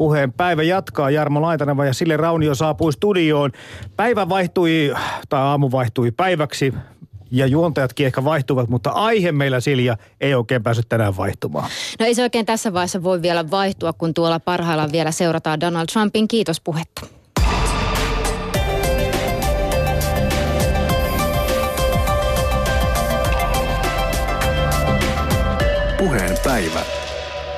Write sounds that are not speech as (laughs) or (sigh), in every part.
Puheen päivä jatkaa Jarmo Laitaneva ja Sille Raunio saapui studioon. Päivä vaihtui, tai aamu vaihtui päiväksi ja juontajatkin ehkä vaihtuvat, mutta aihe meillä Silja ei oikein päässyt tänään vaihtumaan. No ei se oikein tässä vaiheessa voi vielä vaihtua, kun tuolla parhaillaan vielä seurataan Donald Trumpin kiitospuhetta. Puheen päivä.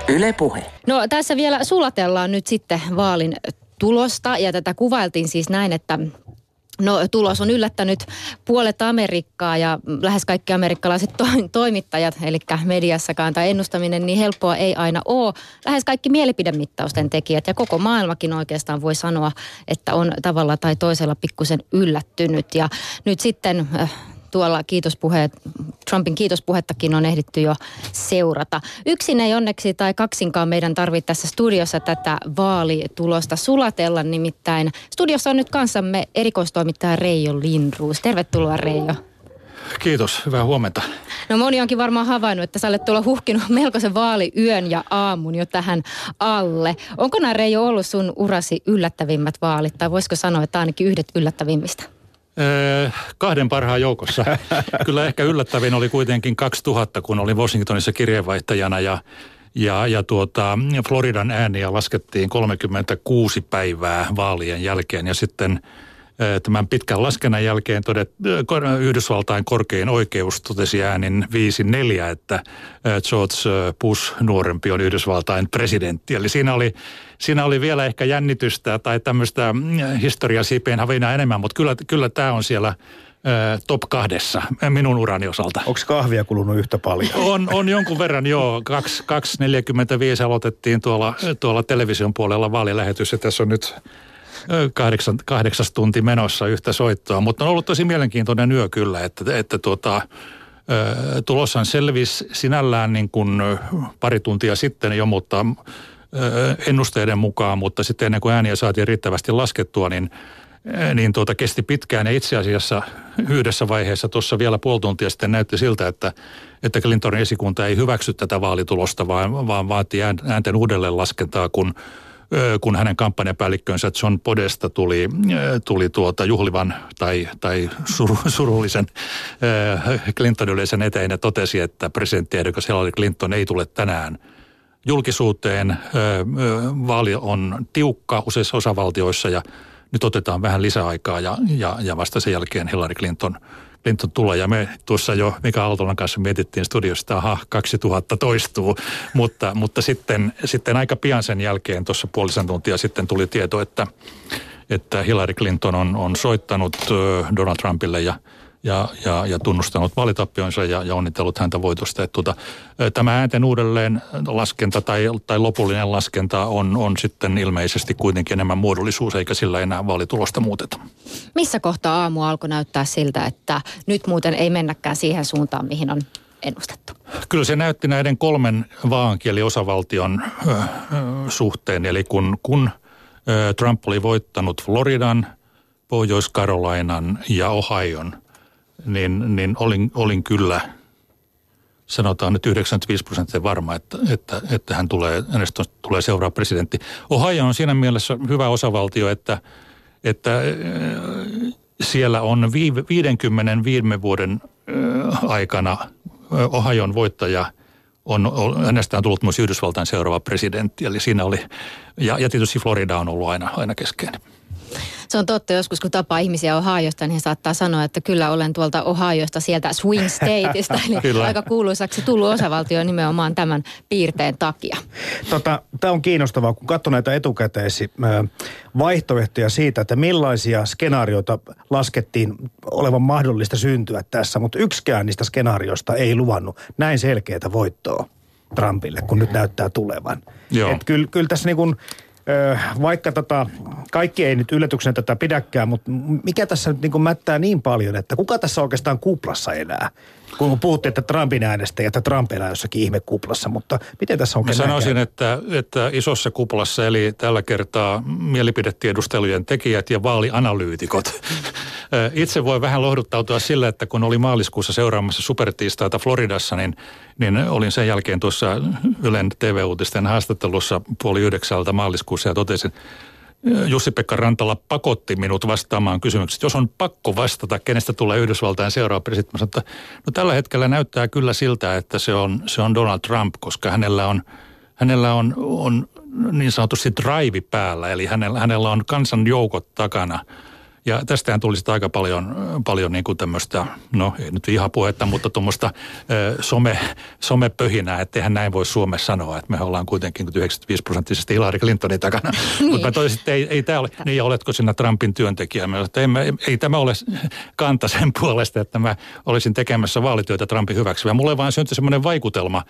Yle Puhe. No tässä vielä sulatellaan nyt sitten vaalin tulosta ja tätä kuvailtiin siis näin, että No tulos on yllättänyt puolet Amerikkaa ja lähes kaikki amerikkalaiset to- toimittajat, eli mediassakaan tai ennustaminen niin helppoa ei aina ole. Lähes kaikki mielipidemittausten tekijät ja koko maailmakin oikeastaan voi sanoa, että on tavalla tai toisella pikkusen yllättynyt. Ja nyt sitten äh, tuolla kiitospuheet, Trumpin kiitospuhettakin on ehditty jo seurata. Yksin ei onneksi tai kaksinkaan meidän tarvitse tässä studiossa tätä vaalitulosta sulatella, nimittäin studiossa on nyt kanssamme erikoistoimittaja Reijo Lindruus. Tervetuloa Reijo. Kiitos, hyvää huomenta. No moni onkin varmaan havainnut, että sä olet tuolla huhkinut melkoisen vaaliyön ja aamun jo tähän alle. Onko nämä Reijo ollut sun urasi yllättävimmät vaalit, tai voisiko sanoa, että ainakin yhdet yllättävimmistä? Öö, kahden parhaan joukossa. (laughs) Kyllä ehkä yllättävin oli kuitenkin 2000, kun olin Washingtonissa kirjeenvaihtajana ja, ja, ja tuota, Floridan ääniä laskettiin 36 päivää vaalien jälkeen ja sitten Tämän pitkän laskennan jälkeen todet, Yhdysvaltain korkein oikeus totesi äänin 5-4, että George Bush nuorempi on Yhdysvaltain presidentti. Eli siinä oli, siinä oli vielä ehkä jännitystä tai tämmöistä mm, historiasiipeen havinaa enemmän, mutta kyllä, kyllä tämä on siellä top kahdessa minun urani osalta. Onko kahvia kulunut yhtä paljon? On, on jonkun verran, joo. 2.45 aloitettiin tuolla, tuolla television puolella vaalilähetys ja tässä on nyt kahdeksan, kahdeksas tunti menossa yhtä soittoa, mutta on ollut tosi mielenkiintoinen yö kyllä, että, että tuota, tulossahan selvisi sinällään niin kuin pari tuntia sitten jo, mutta ennusteiden mukaan, mutta sitten ennen kuin ääniä saatiin riittävästi laskettua, niin niin tuota kesti pitkään. Ja itse asiassa yhdessä vaiheessa tuossa vielä puoli tuntia sitten näytti siltä, että, että Clintonin esikunta ei hyväksy tätä vaalitulosta, vaan, vaan vaatii äänten uudelleen laskentaa, kun kun hänen kampanjapäällikkönsä John Podesta tuli, tuli tuota juhlivan tai, tai sur, surullisen Clinton yleisen eteen ja totesi, että presidenttiehdokas Hillary Clinton ei tule tänään julkisuuteen. Vaali on tiukka useissa osavaltioissa ja nyt otetaan vähän lisäaikaa ja, ja, ja vasta sen jälkeen Hillary Clinton – Clinton tulee. Ja me tuossa jo Mika Aaltolan kanssa mietittiin studiosta, aha, 2000 toistuu. Mutta, mutta sitten, sitten aika pian sen jälkeen, tuossa puolisen tuntia sitten tuli tieto, että, että Hillary Clinton on, on soittanut Donald Trumpille ja – ja, ja, ja tunnustanut valitappionsa ja, ja onnitellut häntä voitosta. Että tuota, tämä äänten uudelleen laskenta tai, tai lopullinen laskenta on, on sitten ilmeisesti kuitenkin enemmän muodollisuus, eikä sillä enää vaalitulosta muuteta. Missä kohtaa aamu alkoi näyttää siltä, että nyt muuten ei mennäkään siihen suuntaan, mihin on ennustettu? Kyllä se näytti näiden kolmen vaankieliosavaltion ö, ö, suhteen. Eli kun, kun ö, Trump oli voittanut Floridan, Pohjois-Carolinan ja Ohion – niin, niin olin, olin kyllä, sanotaan nyt 95 prosenttia varma, että, että, että hän tulee, hänestä tulee seuraava presidentti. Ohio on siinä mielessä hyvä osavaltio, että, että äh, siellä on 50 viime vuoden äh, aikana äh, Ohion voittaja on, hänestä on tullut myös Yhdysvaltain seuraava presidentti. Eli siinä oli, ja, ja tietysti Florida on ollut aina, aina keskeinen. Se on totta, joskus kun tapaa ihmisiä Ohiosta, niin he saattaa sanoa, että kyllä olen tuolta Ohiosta sieltä Swing Stateista. (laughs) eli aika kuuluisaksi tullut osavaltio nimenomaan tämän piirteen takia. Tota, Tämä on kiinnostavaa, kun katsoo näitä etukäteisi vaihtoehtoja siitä, että millaisia skenaarioita laskettiin olevan mahdollista syntyä tässä, mutta yksikään niistä skenaarioista ei luvannut näin selkeää voittoa Trumpille, kun nyt näyttää tulevan. Joo. Et kyllä, kyllä tässä niin kuin vaikka tota, kaikki ei nyt yllätyksen tätä pidäkään, mutta mikä tässä nyt niin mättää niin paljon, että kuka tässä oikeastaan kuplassa enää? Kun puhuttiin, että Trumpin äänestäjä, että Trump elää jossakin ihmekuplassa, mutta miten tässä on Mä sanoisin, että, että isossa kuplassa eli tällä kertaa mielipidetiedustelujen tekijät ja vaalianalyytikot. (laughs) Itse voi vähän lohduttautua sillä, että kun oli maaliskuussa seuraamassa supertiistaita Floridassa, niin, niin olin sen jälkeen tuossa Ylen TV-uutisten haastattelussa puoli yhdeksältä maaliskuussa ja totesin, Jussi-Pekka Rantala pakotti minut vastaamaan kysymykset. Jos on pakko vastata, kenestä tulee Yhdysvaltain seuraava presidentti, mutta no tällä hetkellä näyttää kyllä siltä, että se on, se on Donald Trump, koska hänellä on, hänellä on, on niin sanotusti drive päällä, eli hänellä, hänellä on kansan joukot takana – ja tästähän tuli sitten aika paljon, paljon niin kuin tämmöistä, no ei nyt vihapuhetta, mutta tuommoista some, somepöhinää, että eihän näin voi Suomessa sanoa, että me ollaan kuitenkin 95 prosenttisesti Hillary Clintonin takana. (laughs) niin. Mutta mä toisin, että ei, ei tämä ole, niin oletko sinä Trumpin työntekijä? Mä että ei, ei, ei tämä ole kanta sen puolesta, että mä olisin tekemässä vaalityötä Trumpin hyväksi. Ja mulle vaan syntyi semmoinen vaikutelma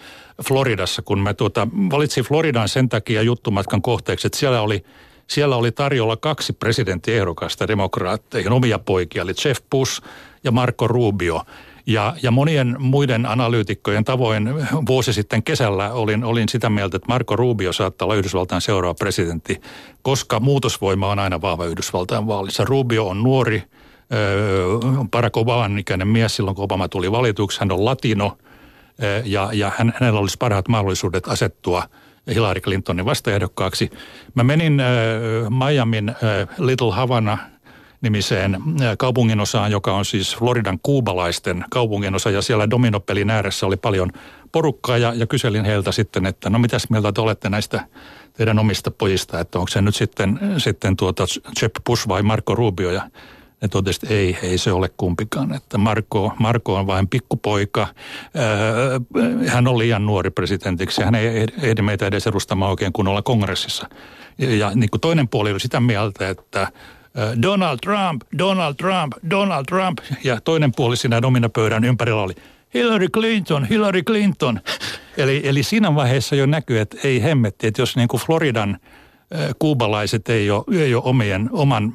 Floridassa, kun mä tuota, valitsin Floridan sen takia juttumatkan kohteeksi, että siellä oli – siellä oli tarjolla kaksi presidenttiehdokasta demokraatteihin, omia poikia, eli Jeff Bush ja Marco Rubio. Ja, ja monien muiden analyytikkojen tavoin vuosi sitten kesällä olin, olin sitä mieltä, että Marco Rubio saattaa olla Yhdysvaltain seuraava presidentti, koska muutosvoima on aina vahva Yhdysvaltain vaalissa. Rubio on nuori, Barack Obaman ikäinen mies silloin, kun Obama tuli valituksi. Hän on latino ja, ja hänellä olisi parhaat mahdollisuudet asettua – Hillary Clintonin vastaehdokkaaksi. Mä menin äh, Miamin äh, Little Havana nimiseen äh, kaupunginosaan, joka on siis Floridan kuubalaisten kaupunginosa ja siellä dominopelin ääressä oli paljon porukkaa ja, ja kyselin heiltä sitten, että no mitäs mieltä te olette näistä teidän omista pojista, että onko se nyt sitten, sitten tuota Jeb Bush vai Marco Rubio ja ne totesi, että ei, ei se ole kumpikaan. Että Marko, Marko on vain pikkupoika. Hän on liian nuori presidentiksi. Hän ei ehdi meitä edes edustamaan oikein kunnolla kongressissa. Ja, niin kuin toinen puoli oli sitä mieltä, että Donald Trump, Donald Trump, Donald Trump. Ja toinen puoli siinä dominapöydän ympärillä oli Hillary Clinton, Hillary Clinton. Eli, eli siinä vaiheessa jo näkyy, että ei hemmetti, että jos niin kuin Floridan – kuubalaiset ei ole, ei ole omien, oman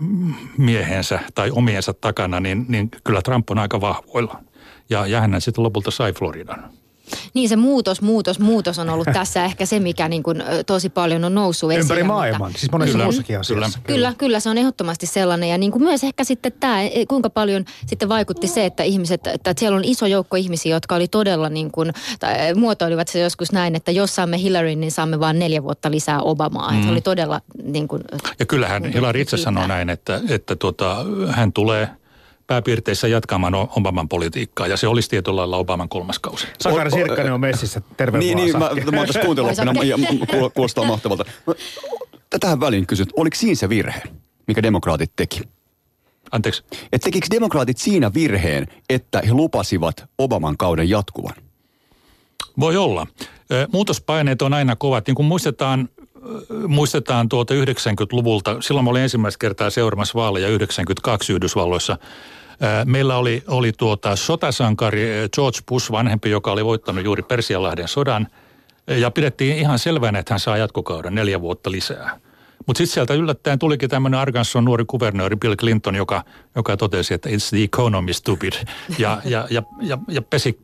miehensä tai omiensa takana, niin, niin kyllä Trump on aika vahvoilla. Ja, ja hän sitten lopulta sai Floridan. Niin se muutos, muutos, muutos on ollut (laughs) tässä ehkä se, mikä niin kuin, tosi paljon on noussut esille. Ympäri maailman, siis monessa kyllä, muussakin asiassa. Kyllä. kyllä, kyllä se on ehdottomasti sellainen. Ja niin kuin myös ehkä sitten tämä, e, kuinka paljon sitten vaikutti se, että ihmiset, että siellä on iso joukko ihmisiä, jotka oli todella niin kuin, tai muotoilivat se joskus näin, että jos saamme Hillary, niin saamme vain neljä vuotta lisää Obamaa. Mm. Että oli todella niin kuin, Ja kyllähän Hillary itse sanoo näin, että, että tuota, hän tulee – pääpiirteissä jatkamaan Obaman politiikkaa, ja se olisi tietyllä lailla Obaman kolmas kausi. Sakari Sirkkanen on messissä, terve Niin, niin mä, mä oon tässä ja (laughs) kuulostaa mahtavalta. Tätähän väliin kysyt, oliko siinä se virhe, mikä demokraatit teki? Anteeksi? Et tekikö demokraatit siinä virheen, että he lupasivat Obaman kauden jatkuvan? Voi olla. Muutospaineet on aina kovat. Niin kuin muistetaan, muistetaan tuolta 90-luvulta, silloin mä olin ensimmäistä kertaa seuraamassa vaaleja 92 Yhdysvalloissa. Meillä oli, oli tuota sotasankari George Bush vanhempi, joka oli voittanut juuri Persianlahden sodan. Ja pidettiin ihan selvänä, että hän saa jatkokauden neljä vuotta lisää. Mutta sitten sieltä yllättäen tulikin tämmöinen Arkanson nuori kuvernööri Bill Clinton, joka, joka totesi, että it's the economy stupid. Ja, ja, ja, ja, ja pesi,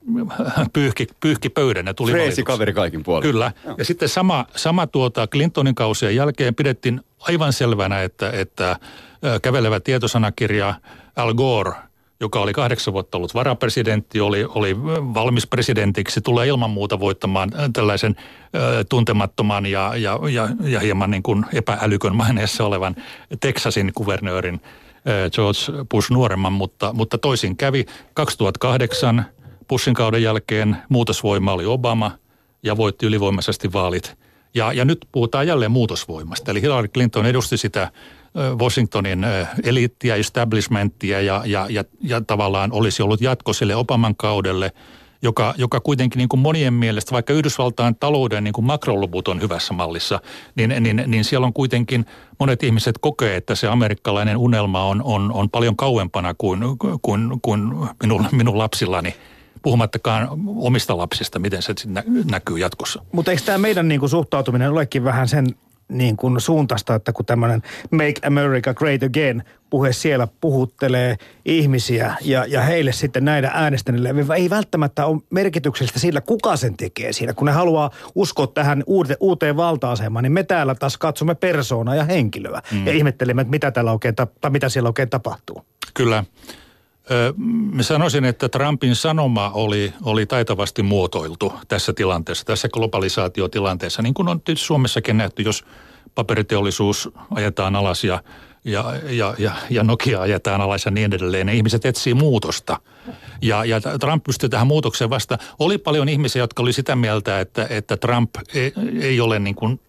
pyyhki, pyyhki pöydän ja tuli Freesi kaveri kaikin puolin. Kyllä. Joo. Ja sitten sama, sama tuota Clintonin kausien jälkeen pidettiin aivan selvänä, että, että kävelevä tietosanakirja Al Gore – joka oli kahdeksan vuotta ollut varapresidentti, oli, oli valmis presidentiksi, tulee ilman muuta voittamaan tällaisen ö, tuntemattoman ja, ja, ja, ja hieman niin kuin epäälykön maineessa olevan Texasin kuvernöörin ö, George Bush nuoremman, mutta, mutta toisin kävi. 2008 Bushin kauden jälkeen muutosvoima oli Obama ja voitti ylivoimaisesti vaalit. Ja, ja nyt puhutaan jälleen muutosvoimasta. Eli Hillary Clinton edusti sitä Washingtonin eliittiä, establishmenttia ja, ja, ja, ja tavallaan olisi ollut jatko sille Obaman kaudelle, joka, joka kuitenkin niin kuin monien mielestä, vaikka Yhdysvaltain talouden niin kuin makroluvut on hyvässä mallissa, niin, niin, niin siellä on kuitenkin monet ihmiset kokee, että se amerikkalainen unelma on, on, on paljon kauempana kuin, kuin, kuin minun, minun lapsillani puhumattakaan omista lapsista, miten se nä- näkyy jatkossa. Mutta eikö tämä meidän niin kuin suhtautuminen olekin vähän sen niin kuin suuntaista, että kun tämmöinen Make America Great Again puhe siellä puhuttelee ihmisiä ja, ja heille sitten näitä äänestäneille ei välttämättä ole merkityksellistä sillä, kuka sen tekee siinä. Kun ne haluaa uskoa tähän uuteen, uuteen valta-asemaan, niin me täällä taas katsomme persoonaa ja henkilöä mm. ja ihmettelemme, että mitä, täällä oikein, tai mitä siellä oikein tapahtuu. Kyllä. Mä sanoisin, että Trumpin sanoma oli, oli taitavasti muotoiltu tässä tilanteessa, tässä globalisaatiotilanteessa, niin kuin on tietysti Suomessakin nähty, jos paperiteollisuus ajetaan alas ja, ja, ja, ja, ja Nokia ajetaan alas ja niin edelleen. Ne ihmiset etsii muutosta. Ja, ja Trump pystyi tähän muutokseen vasta. Oli paljon ihmisiä, jotka oli sitä mieltä, että, että Trump ei, ei ole niin kuin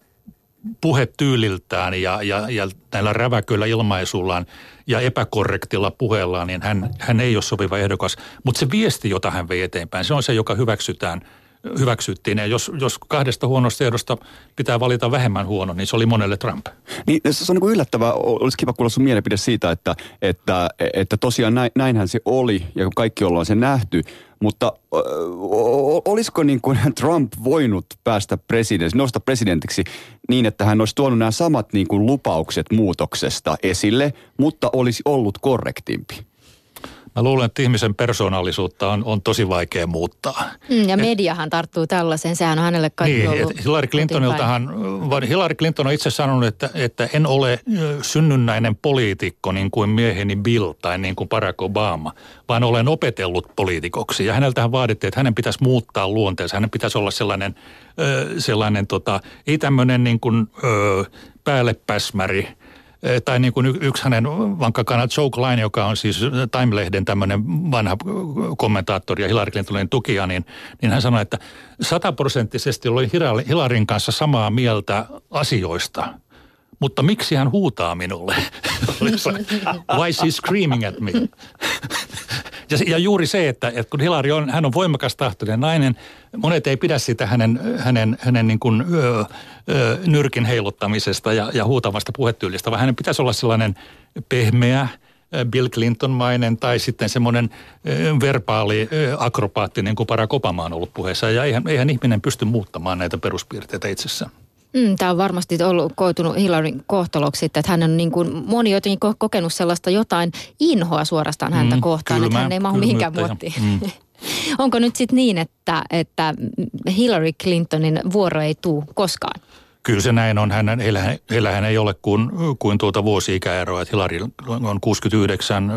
puhetyyliltään ja, ja, ja näillä räväköillä ilmaisullaan ja epäkorrektilla puheellaan, niin hän, hän ei ole sopiva ehdokas. Mutta se viesti, jota hän vei eteenpäin, se on se, joka hyväksytään – hyväksyttiin. Ja jos, jos kahdesta huonosta ehdosta pitää valita vähemmän huono, niin se oli monelle Trump. Niin se on niin yllättävää. Olisi kiva kuulla sun mielipide siitä, että, että, että tosiaan näin, näinhän se oli ja kaikki ollaan se nähty. Mutta olisiko niin kuin (laughs) Trump voinut päästä presidentiksi, nousta presidentiksi niin, että hän olisi tuonut nämä samat niin kuin lupaukset muutoksesta esille, mutta olisi ollut korrektimpi? Mä luulen, että ihmisen persoonallisuutta on, on tosi vaikea muuttaa. Mm, ja mediahan tarttuu tällaiseen, sehän on hänelle kaikki niin, ollut Hillary Clintoniltahan, Hillary Clinton on itse sanonut, että, että en ole synnynnäinen poliitikko niin kuin mieheni Bill tai niin kuin Barack Obama, vaan olen opetellut poliitikoksi. Ja häneltähän vaadittiin, että hänen pitäisi muuttaa luonteensa, hänen pitäisi olla sellainen, sellainen tota, ei tämmöinen niin kuin, päällepäsmäri – Eh, tai niin kuin yksi hänen vankkakana Joe Klein, joka on siis Time-lehden tämmöinen vanha kommentaattori ja Hillary Clintonin tukija, niin, niin hän sanoi, että sataprosenttisesti oli Hillarin kanssa samaa mieltä asioista – mutta miksi hän huutaa minulle? (laughs) Why is he screaming at me? Ja, ja juuri se, että, että kun Hilari on, hän on voimakas tahtoinen nainen, monet ei pidä sitä hänen, hänen, hänen niin kuin, ö, ö, nyrkin heiluttamisesta ja, ja huutavasta puhetyylistä, vaan hänen pitäisi olla sellainen pehmeä, Bill Clinton-mainen tai sitten semmoinen verbaali akrobaatti, niin kuin Barack Obama on ollut puheessa. Ja eihän, eihän ihminen pysty muuttamaan näitä peruspiirteitä itsessään. Mm, tämä on varmasti ollut koitunut Hillaryn kohtaloksi, että hän on niin kuin, moni jotenkin kokenut sellaista jotain inhoa suorastaan häntä mm, kohtaan, kylmä, että hän ei mahu mihinkään muottiin. Mm. (laughs) Onko nyt sitten niin, että, että Hillary Clintonin vuoro ei tule koskaan? Kyllä se näin on. Hän, heillä, heillähän ei ole kuin, kuin tuota vuosi-ikäeroa. Että Hillary on 69,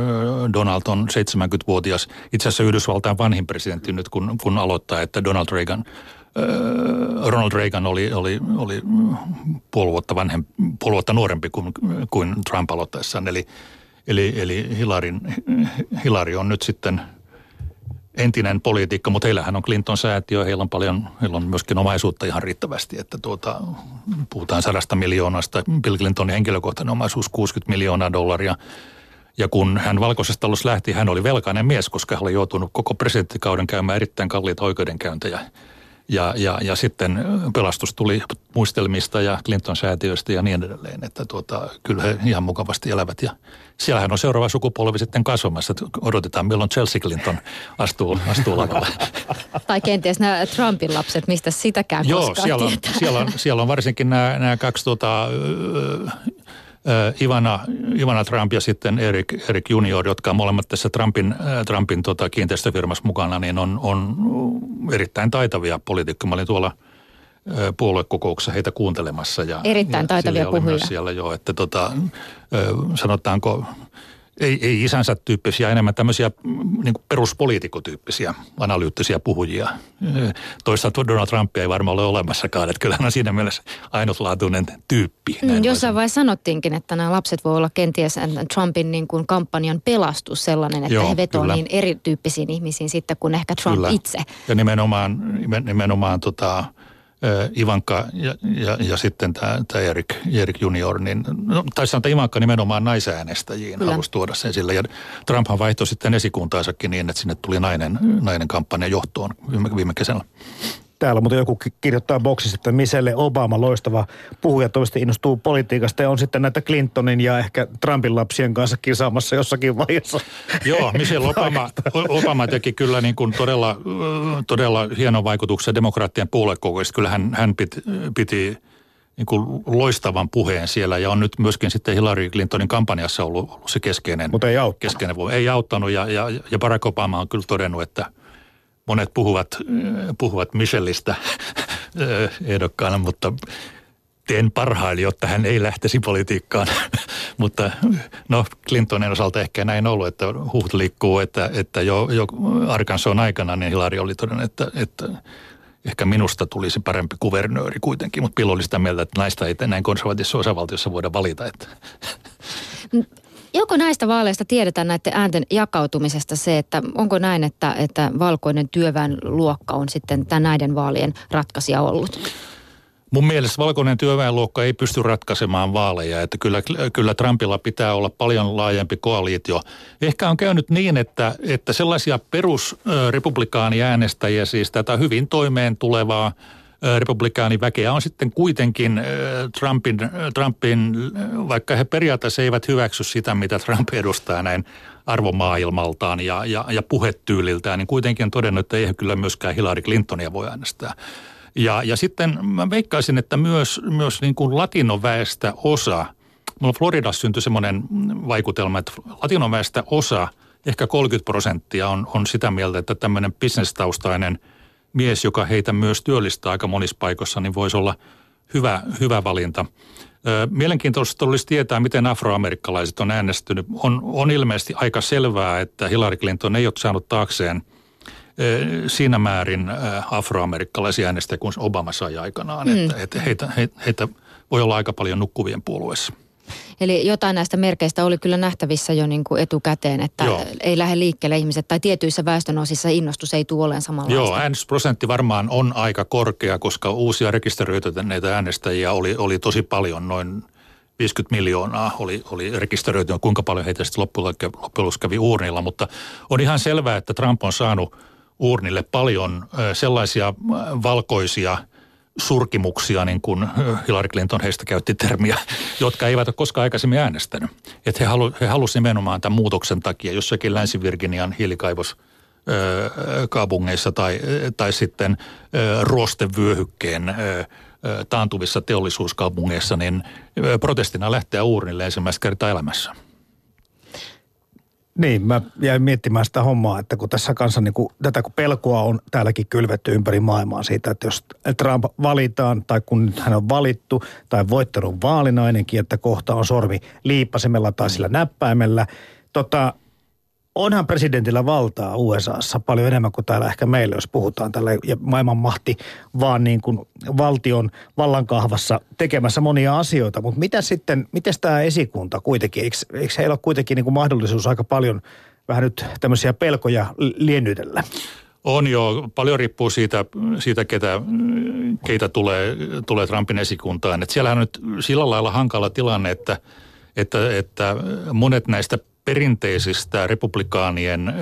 Donald on 70-vuotias. Itse asiassa Yhdysvaltain vanhin presidentti nyt, kun, kun aloittaa, että Donald Reagan – Ronald Reagan oli, oli, oli puoli vuotta, vanhem, nuorempi kuin, kuin Trump aloittaessaan. Eli, eli, eli Hillarin, Hillary on nyt sitten entinen poliitikko, mutta heillähän on Clinton-säätiö, heillä on paljon, heillä on myöskin omaisuutta ihan riittävästi, että tuota, puhutaan sadasta miljoonasta. Bill Clintonin henkilökohtainen omaisuus 60 miljoonaa dollaria. Ja kun hän valkoisesta talossa lähti, hän oli velkainen mies, koska hän oli joutunut koko presidenttikauden käymään erittäin kalliita oikeudenkäyntejä ja, ja, ja sitten pelastus tuli muistelmista ja Clinton-säätiöistä ja niin edelleen, että tuota, kyllä he ihan mukavasti elävät. Ja siellähän on seuraava sukupolvi sitten kasvamassa. Odotetaan, milloin Chelsea Clinton astuu, astuu lavalle. (laughs) tai kenties nämä Trumpin lapset, mistä sitäkään Joo, siellä on, siellä, on, siellä on varsinkin nämä, nämä kaksi tuota, Ivana, Ivana Trump ja sitten Erik, Erik Junior, jotka on molemmat tässä Trumpin, Trumpin tota kiinteistöfirmassa mukana, niin on, on erittäin taitavia poliitikkoja. Mä olin tuolla puoluekokouksessa heitä kuuntelemassa. Ja, erittäin ja taitavia puhujia. siellä jo, että tota, sanotaanko ei, ei isänsä tyyppisiä, enemmän tämmöisiä mm, niin peruspoliitikotyyppisiä analyyttisiä puhujia. Toisaalta Donald Trumpia ei varmaan ole olemassakaan, että kyllähän on siinä mielessä ainutlaatuinen tyyppi. Mm, jossain vaiheessa sanottiinkin, että nämä lapset voi olla kenties Trumpin niin kuin kampanjan pelastus sellainen, että Joo, he vetoo niin erityyppisiin ihmisiin sitten kuin ehkä Trump kyllä. itse. Ja nimenomaan, nimenomaan tota, Ivanka ja, ja, ja sitten tämä, tämä Erik, Erik Junior, niin no, tai sanotaan Ivanka nimenomaan naisäänestäjiin Kyllä. halusi tuoda sen sille. Ja Trumphan vaihtoi sitten esikuntaansakin niin, että sinne tuli nainen, nainen kampanja johtoon viime, viime kesällä. Täällä mutta joku kirjoittaa boksissa, että Michelle Obama, loistava puhuja, toivottavasti innostuu politiikasta ja on sitten näitä Clintonin ja ehkä Trumpin lapsien kanssa kisaamassa jossakin vaiheessa. Joo, Michelle (laughs) Obama, Obama teki kyllä niin kuin todella, todella hienon vaikutuksen demokraattien puoluekokouksesta. Kyllä hän, hän piti, piti niin kuin loistavan puheen siellä ja on nyt myöskin sitten Hillary Clintonin kampanjassa ollut, ollut se keskeinen, Mutta ei auttanut. keskeinen. Ei auttanut ja, ja, ja Barack Obama on kyllä todennut, että monet puhuvat, puhuvat Michelistä äh, ehdokkaana, mutta teen parhaili, jotta hän ei lähtisi politiikkaan. (laughs) mutta no Clintonin osalta ehkä näin ollut, että huhut liikkuu, että, että jo, jo Arkanson aikana niin Hillary oli todennut, että, että ehkä minusta tulisi parempi kuvernööri kuitenkin, mutta Bill oli sitä mieltä, että näistä ei näin konservatiivisessa osavaltiossa voida valita. Että. Joko näistä vaaleista tiedetään näiden äänten jakautumisesta se, että onko näin, että, että valkoinen työväen luokka on sitten tämän näiden vaalien ratkaisija ollut? Mun mielestä valkoinen työväenluokka ei pysty ratkaisemaan vaaleja, että kyllä, kyllä Trumpilla pitää olla paljon laajempi koaliitio. Ehkä on käynyt niin, että, että sellaisia perusrepublikaaniäänestäjiä, siis tätä hyvin toimeen tulevaa republikaaniväkeä on sitten kuitenkin Trumpin, Trumpin, vaikka he periaatteessa eivät hyväksy sitä, mitä Trump edustaa näin arvomaailmaltaan ja, ja, ja puhetyyliltään, niin kuitenkin on todennut, että ei kyllä myöskään Hillary Clintonia voi äänestää. Ja, ja sitten mä veikkaisin, että myös, myös niin kuin latinoväestä osa, mulla Floridassa syntyi semmoinen vaikutelma, että latinoväestä osa, ehkä 30 prosenttia on, on sitä mieltä, että tämmöinen bisnestaustainen mies, joka heitä myös työllistää aika monissa paikoissa, niin voisi olla hyvä, hyvä valinta. Mielenkiintoista olisi tietää, miten afroamerikkalaiset on äänestynyt. On, on ilmeisesti aika selvää, että Hillary Clinton ei ole saanut taakseen – siinä määrin afroamerikkalaisia äänestäjiä kuin Obama sai aikanaan. Mm. Että, että heitä, heitä voi olla aika paljon nukkuvien puolueessa. Eli jotain näistä merkeistä oli kyllä nähtävissä jo niin kuin etukäteen, että Joo. ei lähde liikkeelle ihmiset tai tietyissä väestönosissa innostus ei tule olemaan samanlaista. Joo, äänestysprosentti varmaan on aika korkea, koska uusia rekisteröityneitä äänestäjiä oli, oli tosi paljon, noin 50 miljoonaa oli, oli rekisteröity, kuinka paljon heitä sitten loppujen lopuksi kävi uurnilla, mutta on ihan selvää, että Trump on saanut – uurnille paljon sellaisia valkoisia surkimuksia, niin kuin Hillary Clinton heistä käytti termiä, jotka eivät ole koskaan aikaisemmin äänestänyt. Että he, halu, he halusivat nimenomaan tämän muutoksen takia jossakin Länsi-Virginian hiilikaivos kaupungeissa tai, tai sitten ruostevyöhykkeen taantuvissa teollisuuskaupungeissa, niin protestina lähteä uurnille ensimmäistä kertaa elämässä. Niin, mä jäin miettimään sitä hommaa, että kun tässä kanssa niin kuin, tätä kun pelkoa on täälläkin kylvetty ympäri maailmaa siitä, että jos Trump valitaan tai kun nyt hän on valittu tai voittanut vaalinainenkin, että kohta on sormi liippasemella tai sillä näppäimellä. Tota, onhan presidentillä valtaa USAssa paljon enemmän kuin täällä ehkä meillä, jos puhutaan tällä ja maailmanmahti vaan niin kuin valtion vallankahvassa tekemässä monia asioita. Mutta mitä sitten, miten tämä esikunta kuitenkin, eikö, eikö heillä ole kuitenkin niin kuin mahdollisuus aika paljon vähän nyt tämmöisiä pelkoja liennytellä? On jo, paljon riippuu siitä, siitä ketä, keitä tulee, tulee Trumpin esikuntaan. Et siellähän on nyt sillä lailla hankala tilanne, että, että, että monet näistä perinteisistä republikaanien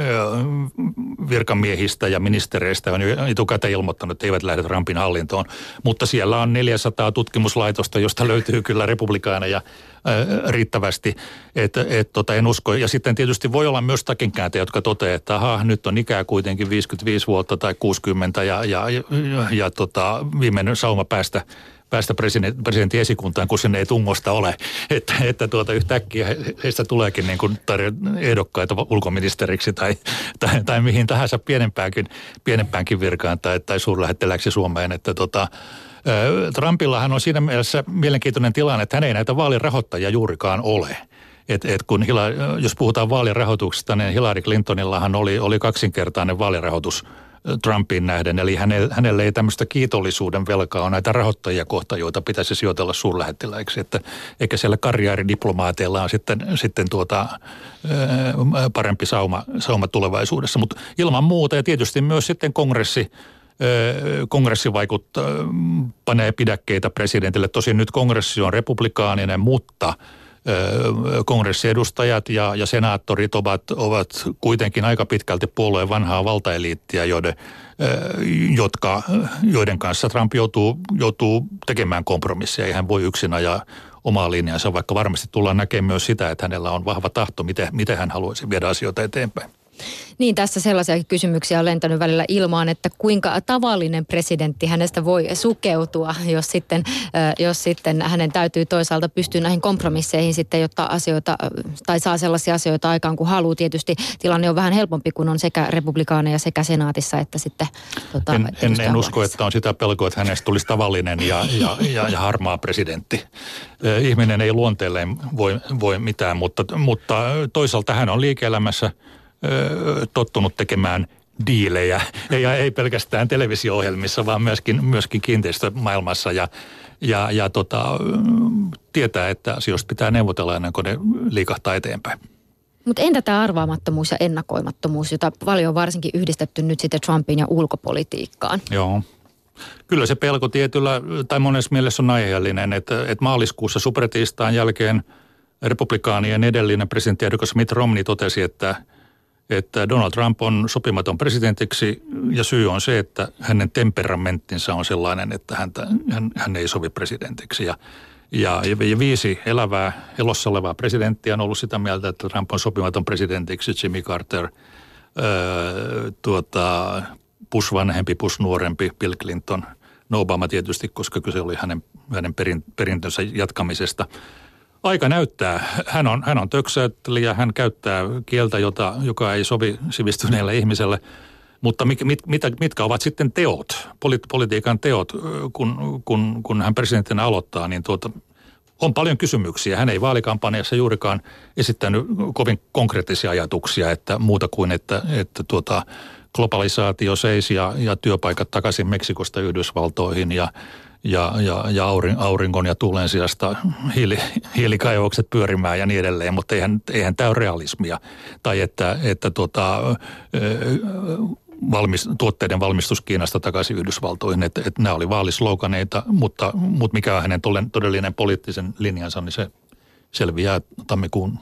virkamiehistä ja ministereistä on jo etukäteen ilmoittanut, että eivät lähde Trumpin hallintoon. Mutta siellä on 400 tutkimuslaitosta, josta löytyy kyllä republikaaneja riittävästi, että et, tota, en usko. Ja sitten tietysti voi olla myös takinkääntäjä, jotka toteavat, että aha, nyt on ikää kuitenkin 55 vuotta tai 60 ja, ja, ja, ja tota, viimeinen sauma päästä päästä presidentin esikuntaan, kun sinne ei tungosta ole. Että, että tuota yhtäkkiä heistä tuleekin niin kuin ehdokkaita ulkoministeriksi tai, tai, tai mihin tahansa pienempäänkin, pienempäänkin virkaan tai, tai suurlähettiläksi Suomeen. Että tota, Trumpillahan on siinä mielessä mielenkiintoinen tilanne, että hän ei näitä vaalirahoittajia juurikaan ole. Et, et kun jos puhutaan vaalirahoituksesta, niin Hillary Clintonillahan oli, oli kaksinkertainen vaalirahoitus – Trumpiin nähden. Eli hänelle, ei tämmöistä kiitollisuuden velkaa on näitä rahoittajia kohta, joita pitäisi sijoitella suurlähettiläiksi. Että eikä siellä karjääridiplomaateilla on sitten, sitten tuota, parempi sauma, sauma tulevaisuudessa. Mutta ilman muuta ja tietysti myös sitten kongressi, kongressi vaikuttaa, panee pidäkkeitä presidentille. Tosin nyt kongressi on republikaaninen, mutta – kongressiedustajat ja, ja senaattorit ovat, ovat kuitenkin aika pitkälti puolueen vanhaa valtaeliittiä, joiden, jotka, joiden kanssa Trump joutuu, joutuu tekemään kompromisseja. Ei hän voi yksin ajaa omaa linjansa, vaikka varmasti tullaan näkemään myös sitä, että hänellä on vahva tahto, miten, miten hän haluaisi viedä asioita eteenpäin. Niin, tässä sellaisia kysymyksiä on lentänyt välillä ilmaan, että kuinka tavallinen presidentti hänestä voi sukeutua, jos sitten, jos sitten hänen täytyy toisaalta pystyä näihin kompromisseihin sitten, jotta asioita, tai saa sellaisia asioita aikaan kuin haluaa. Tietysti tilanne on vähän helpompi, kun on sekä republikaaneja sekä senaatissa, että sitten... Tota, en, en, en usko, että on sitä pelkoa, että hänestä tulisi tavallinen ja, ja, ja, ja harmaa presidentti. Ihminen ei luonteelleen voi, voi mitään, mutta, mutta toisaalta hän on liike-elämässä – tottunut tekemään diilejä, ja ei pelkästään televisio-ohjelmissa, vaan myöskin, myöskin kiinteistömaailmassa ja, ja, ja tota, tietää, että asioista pitää neuvotella ennen kuin ne liikahtaa eteenpäin. Mutta entä tämä arvaamattomuus ja ennakoimattomuus, jota paljon on varsinkin yhdistetty nyt sitten Trumpin ja ulkopolitiikkaan? Joo. Kyllä se pelko tietyllä, tai monessa mielessä on aiheellinen, että, että maaliskuussa supertiistaan jälkeen republikaanien edellinen presidenttiehdokas Mitt Romney totesi, että – että Donald Trump on sopimaton presidentiksi ja syy on se, että hänen temperamenttinsa on sellainen, että häntä, hän, hän ei sovi presidentiksi. Ja, ja, ja viisi elävää, elossa olevaa presidenttiä on ollut sitä mieltä, että Trump on sopimaton presidentiksi. Jimmy Carter, öö, tuota, Bush vanhempi, Bush nuorempi, Bill Clinton, no Obama tietysti, koska kyse oli hänen, hänen perin, perintönsä jatkamisesta – aika näyttää. Hän on, hän on töksäyttelijä, hän käyttää kieltä, jota, joka ei sovi sivistyneelle ihmiselle. Mutta mit, mit, mit, mitkä ovat sitten teot, politiikan teot, kun, kun, kun hän presidenttinä aloittaa, niin tuota, on paljon kysymyksiä. Hän ei vaalikampanjassa juurikaan esittänyt kovin konkreettisia ajatuksia, että muuta kuin, että, että tuota, globalisaatio seisi ja, ja työpaikat takaisin Meksikosta Yhdysvaltoihin ja ja, ja, ja auringon ja tuulen sijasta hiili, hiilikaivokset pyörimään ja niin edelleen, mutta eihän, eihän tämä ole realismia. Tai että, että tuota, valmis, tuotteiden valmistus Kiinasta takaisin Yhdysvaltoihin, että, että nämä oli vaalisloganeita, mutta, mutta mikä on hänen todellinen poliittisen linjansa, niin se selviää tammikuun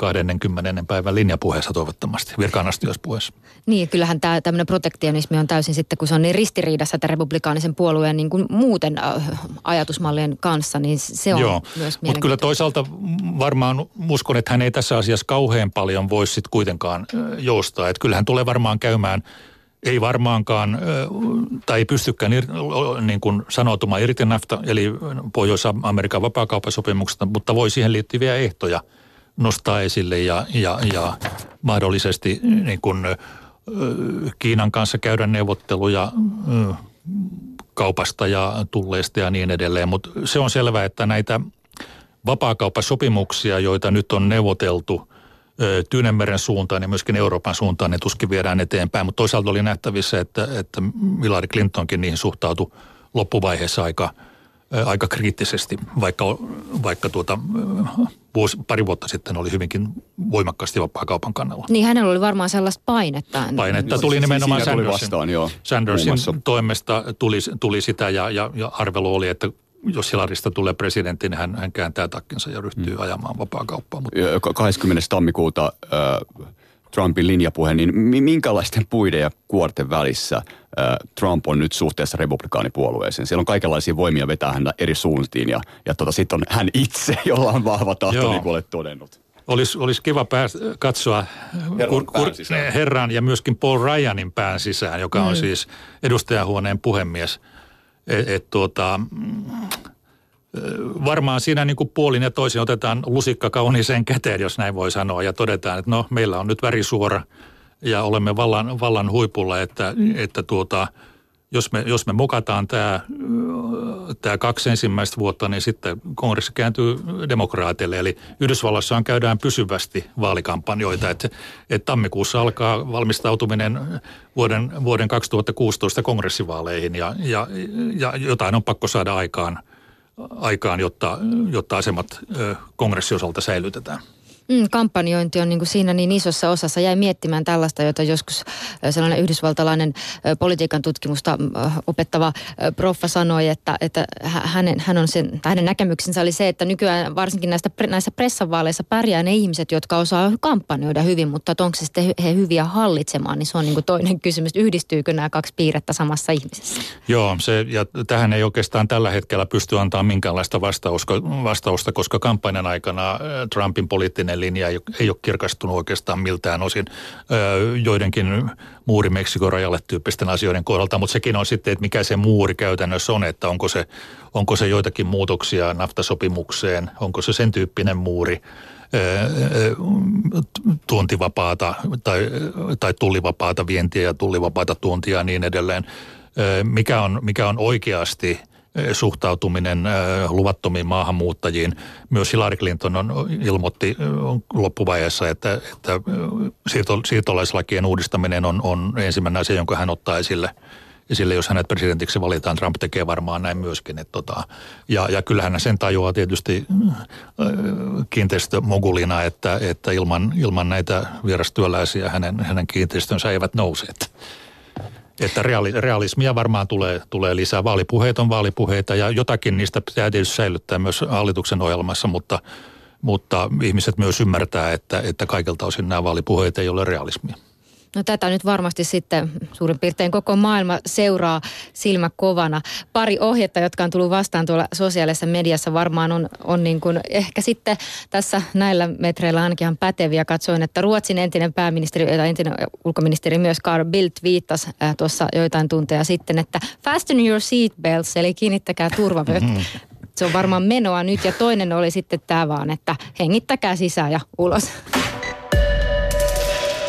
20. päivän linjapuheessa toivottavasti, virkaanastiospuheessa. Niin, kyllähän tämä tämmöinen protektionismi on täysin sitten, kun se on niin ristiriidassa että republikaanisen puolueen niin kuin muuten äh, ajatusmallien kanssa, niin se on Joo, myös mutta kyllä toisaalta varmaan uskon, että hän ei tässä asiassa kauhean paljon voisi sitten kuitenkaan äh, joustaa. Että kyllähän tulee varmaan käymään ei varmaankaan, äh, tai ei pystykään niin kuin sanoutumaan irti nafta, eli Pohjois-Amerikan vapaakauppasopimuksesta, mutta voi siihen liittyviä ehtoja – nostaa esille ja, ja, ja mahdollisesti niin kuin, Kiinan kanssa käydä neuvotteluja kaupasta ja tulleista ja niin edelleen. Mutta se on selvää, että näitä vapaakauppasopimuksia, joita nyt on neuvoteltu Tyynemeren suuntaan ja myöskin Euroopan suuntaan, ne tuskin viedään eteenpäin. Mutta toisaalta oli nähtävissä, että, että Hillary Clintonkin niihin suhtautui loppuvaiheessa aika – aika kriittisesti, vaikka, vaikka tuota, vuosi, pari vuotta sitten oli hyvinkin voimakkaasti vapaa-kaupan kannalla. Niin hänellä oli varmaan sellaista painetta. Painetta tuli nimenomaan Sandersin, tuli vastaan, joo, Sandersin toimesta tuli, tuli sitä ja, ja, ja arvelu oli, että jos Hilarista tulee presidentti, niin hän, hän kääntää takkinsa ja ryhtyy hmm. ajamaan vapaa-kauppaa. Mutta... 20. tammikuuta äh, Trumpin linjapuhe, niin minkälaisten puiden ja kuorten välissä Trump on nyt suhteessa republikaanipuolueeseen? Siellä on kaikenlaisia voimia vetää häntä eri suuntiin ja, ja tota, sitten on hän itse, (laughs) jolla on vahva tahto, Joo. niin kuin olet todennut. Olisi, olisi kiva pää, katsoa herran, kur, kur, herran ja myöskin Paul Ryanin pään sisään, joka on mm. siis edustajahuoneen puhemies. Et, et, tuota, varmaan siinä niin kuin puolin ja toisin otetaan lusikka kauniiseen käteen, jos näin voi sanoa, ja todetaan, että no meillä on nyt värisuora ja olemme vallan, vallan huipulla, että, että tuota, jos me, jos me mokataan tämä, tämä kaksi ensimmäistä vuotta, niin sitten kongressi kääntyy demokraateille. Eli Yhdysvalloissa käydään pysyvästi vaalikampanjoita, että, että tammikuussa alkaa valmistautuminen vuoden, vuoden 2016 kongressivaaleihin ja, ja, ja jotain on pakko saada aikaan – aikaan, jotta, jotta asemat kongressiosalta säilytetään. Mm, kampanjointi on niin kuin siinä niin isossa osassa. Jäi miettimään tällaista, jota joskus sellainen yhdysvaltalainen politiikan tutkimusta opettava proffa sanoi, että, että hänen, hän on sen, hänen näkemyksensä oli se, että nykyään varsinkin näistä, näissä pressavaaleissa pärjää ne ihmiset, jotka osaa kampanjoida hyvin, mutta onko se sitten he hyviä hallitsemaan, niin se on niin kuin toinen (laughs) kysymys. Yhdistyykö nämä kaksi piirrettä samassa ihmisessä? Joo, se, ja tähän ei oikeastaan tällä hetkellä pysty antaa minkäänlaista vastausta, vastausta koska kampanjan aikana Trumpin poliittinen linja ei, ei ole kirkastunut oikeastaan miltään osin joidenkin muuri Meksikon rajalle tyyppisten asioiden kohdalta, mutta sekin on sitten, että mikä se muuri käytännössä on, että onko se, onko se joitakin muutoksia naftasopimukseen, onko se sen tyyppinen muuri, tuontivapaata tai, tai tullivapaata vientiä ja tullivapaata tuontia ja niin edelleen. Mikä on, mikä on oikeasti suhtautuminen luvattomiin maahanmuuttajiin. Myös Hillary Clinton on, ilmoitti loppuvaiheessa, että, että siirto, siirtolaislakien uudistaminen on, on ensimmäinen asia, jonka hän ottaa esille – esille, jos hänet presidentiksi valitaan. Trump tekee varmaan näin myöskin. Että tota, ja, ja kyllähän hän sen tajuaa tietysti kiinteistömogulina, että, että ilman, ilman näitä vierastyöläisiä hänen, hänen kiinteistönsä eivät nouse. Että, että reali, realismia varmaan tulee, tulee lisää. Vaalipuheet on vaalipuheita ja jotakin niistä pitää tietysti säilyttää myös hallituksen ohjelmassa, mutta, mutta ihmiset myös ymmärtää, että, että kaikilta osin nämä vaalipuheet ei ole realismia. No tätä nyt varmasti sitten suurin piirtein koko maailma seuraa silmä kovana. Pari ohjetta, jotka on tullut vastaan tuolla sosiaalisessa mediassa varmaan on, on niin kuin ehkä sitten tässä näillä metreillä ainakin ihan päteviä. Katsoin, että Ruotsin entinen pääministeri ja entinen ulkoministeri myös Carl Bildt viittasi äh, tuossa joitain tunteja sitten, että fasten your seat belts, eli kiinnittäkää turvavyöt. Mm-hmm. Se on varmaan menoa nyt ja toinen oli sitten tämä vaan, että hengittäkää sisään ja ulos.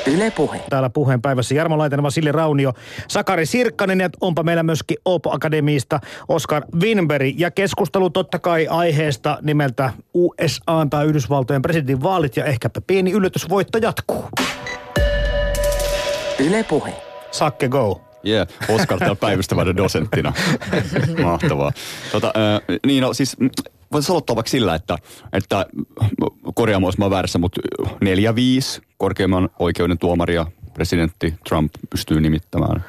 Yle Puhe. Täällä puheen päivässä Jarmo Laitinen, Vasili Raunio, Sakari Sirkkanen ja onpa meillä myöskin Opo Akademiista Oskar Winberg. Ja keskustelu totta kai aiheesta nimeltä USA tai Yhdysvaltojen presidentin vaalit ja ehkäpä pieni yllätysvoitto jatkuu. Yle Puhe. Sakke go. Yeah, Oskar täällä päivystävänä dosenttina. (laughs) Mahtavaa. Tota, äh, niin no siis voisi aloittaa vaikka sillä, että, että korjaamaan, jos mä väärässä, mutta neljä viisi korkeimman oikeuden tuomaria presidentti Trump pystyy nimittämään.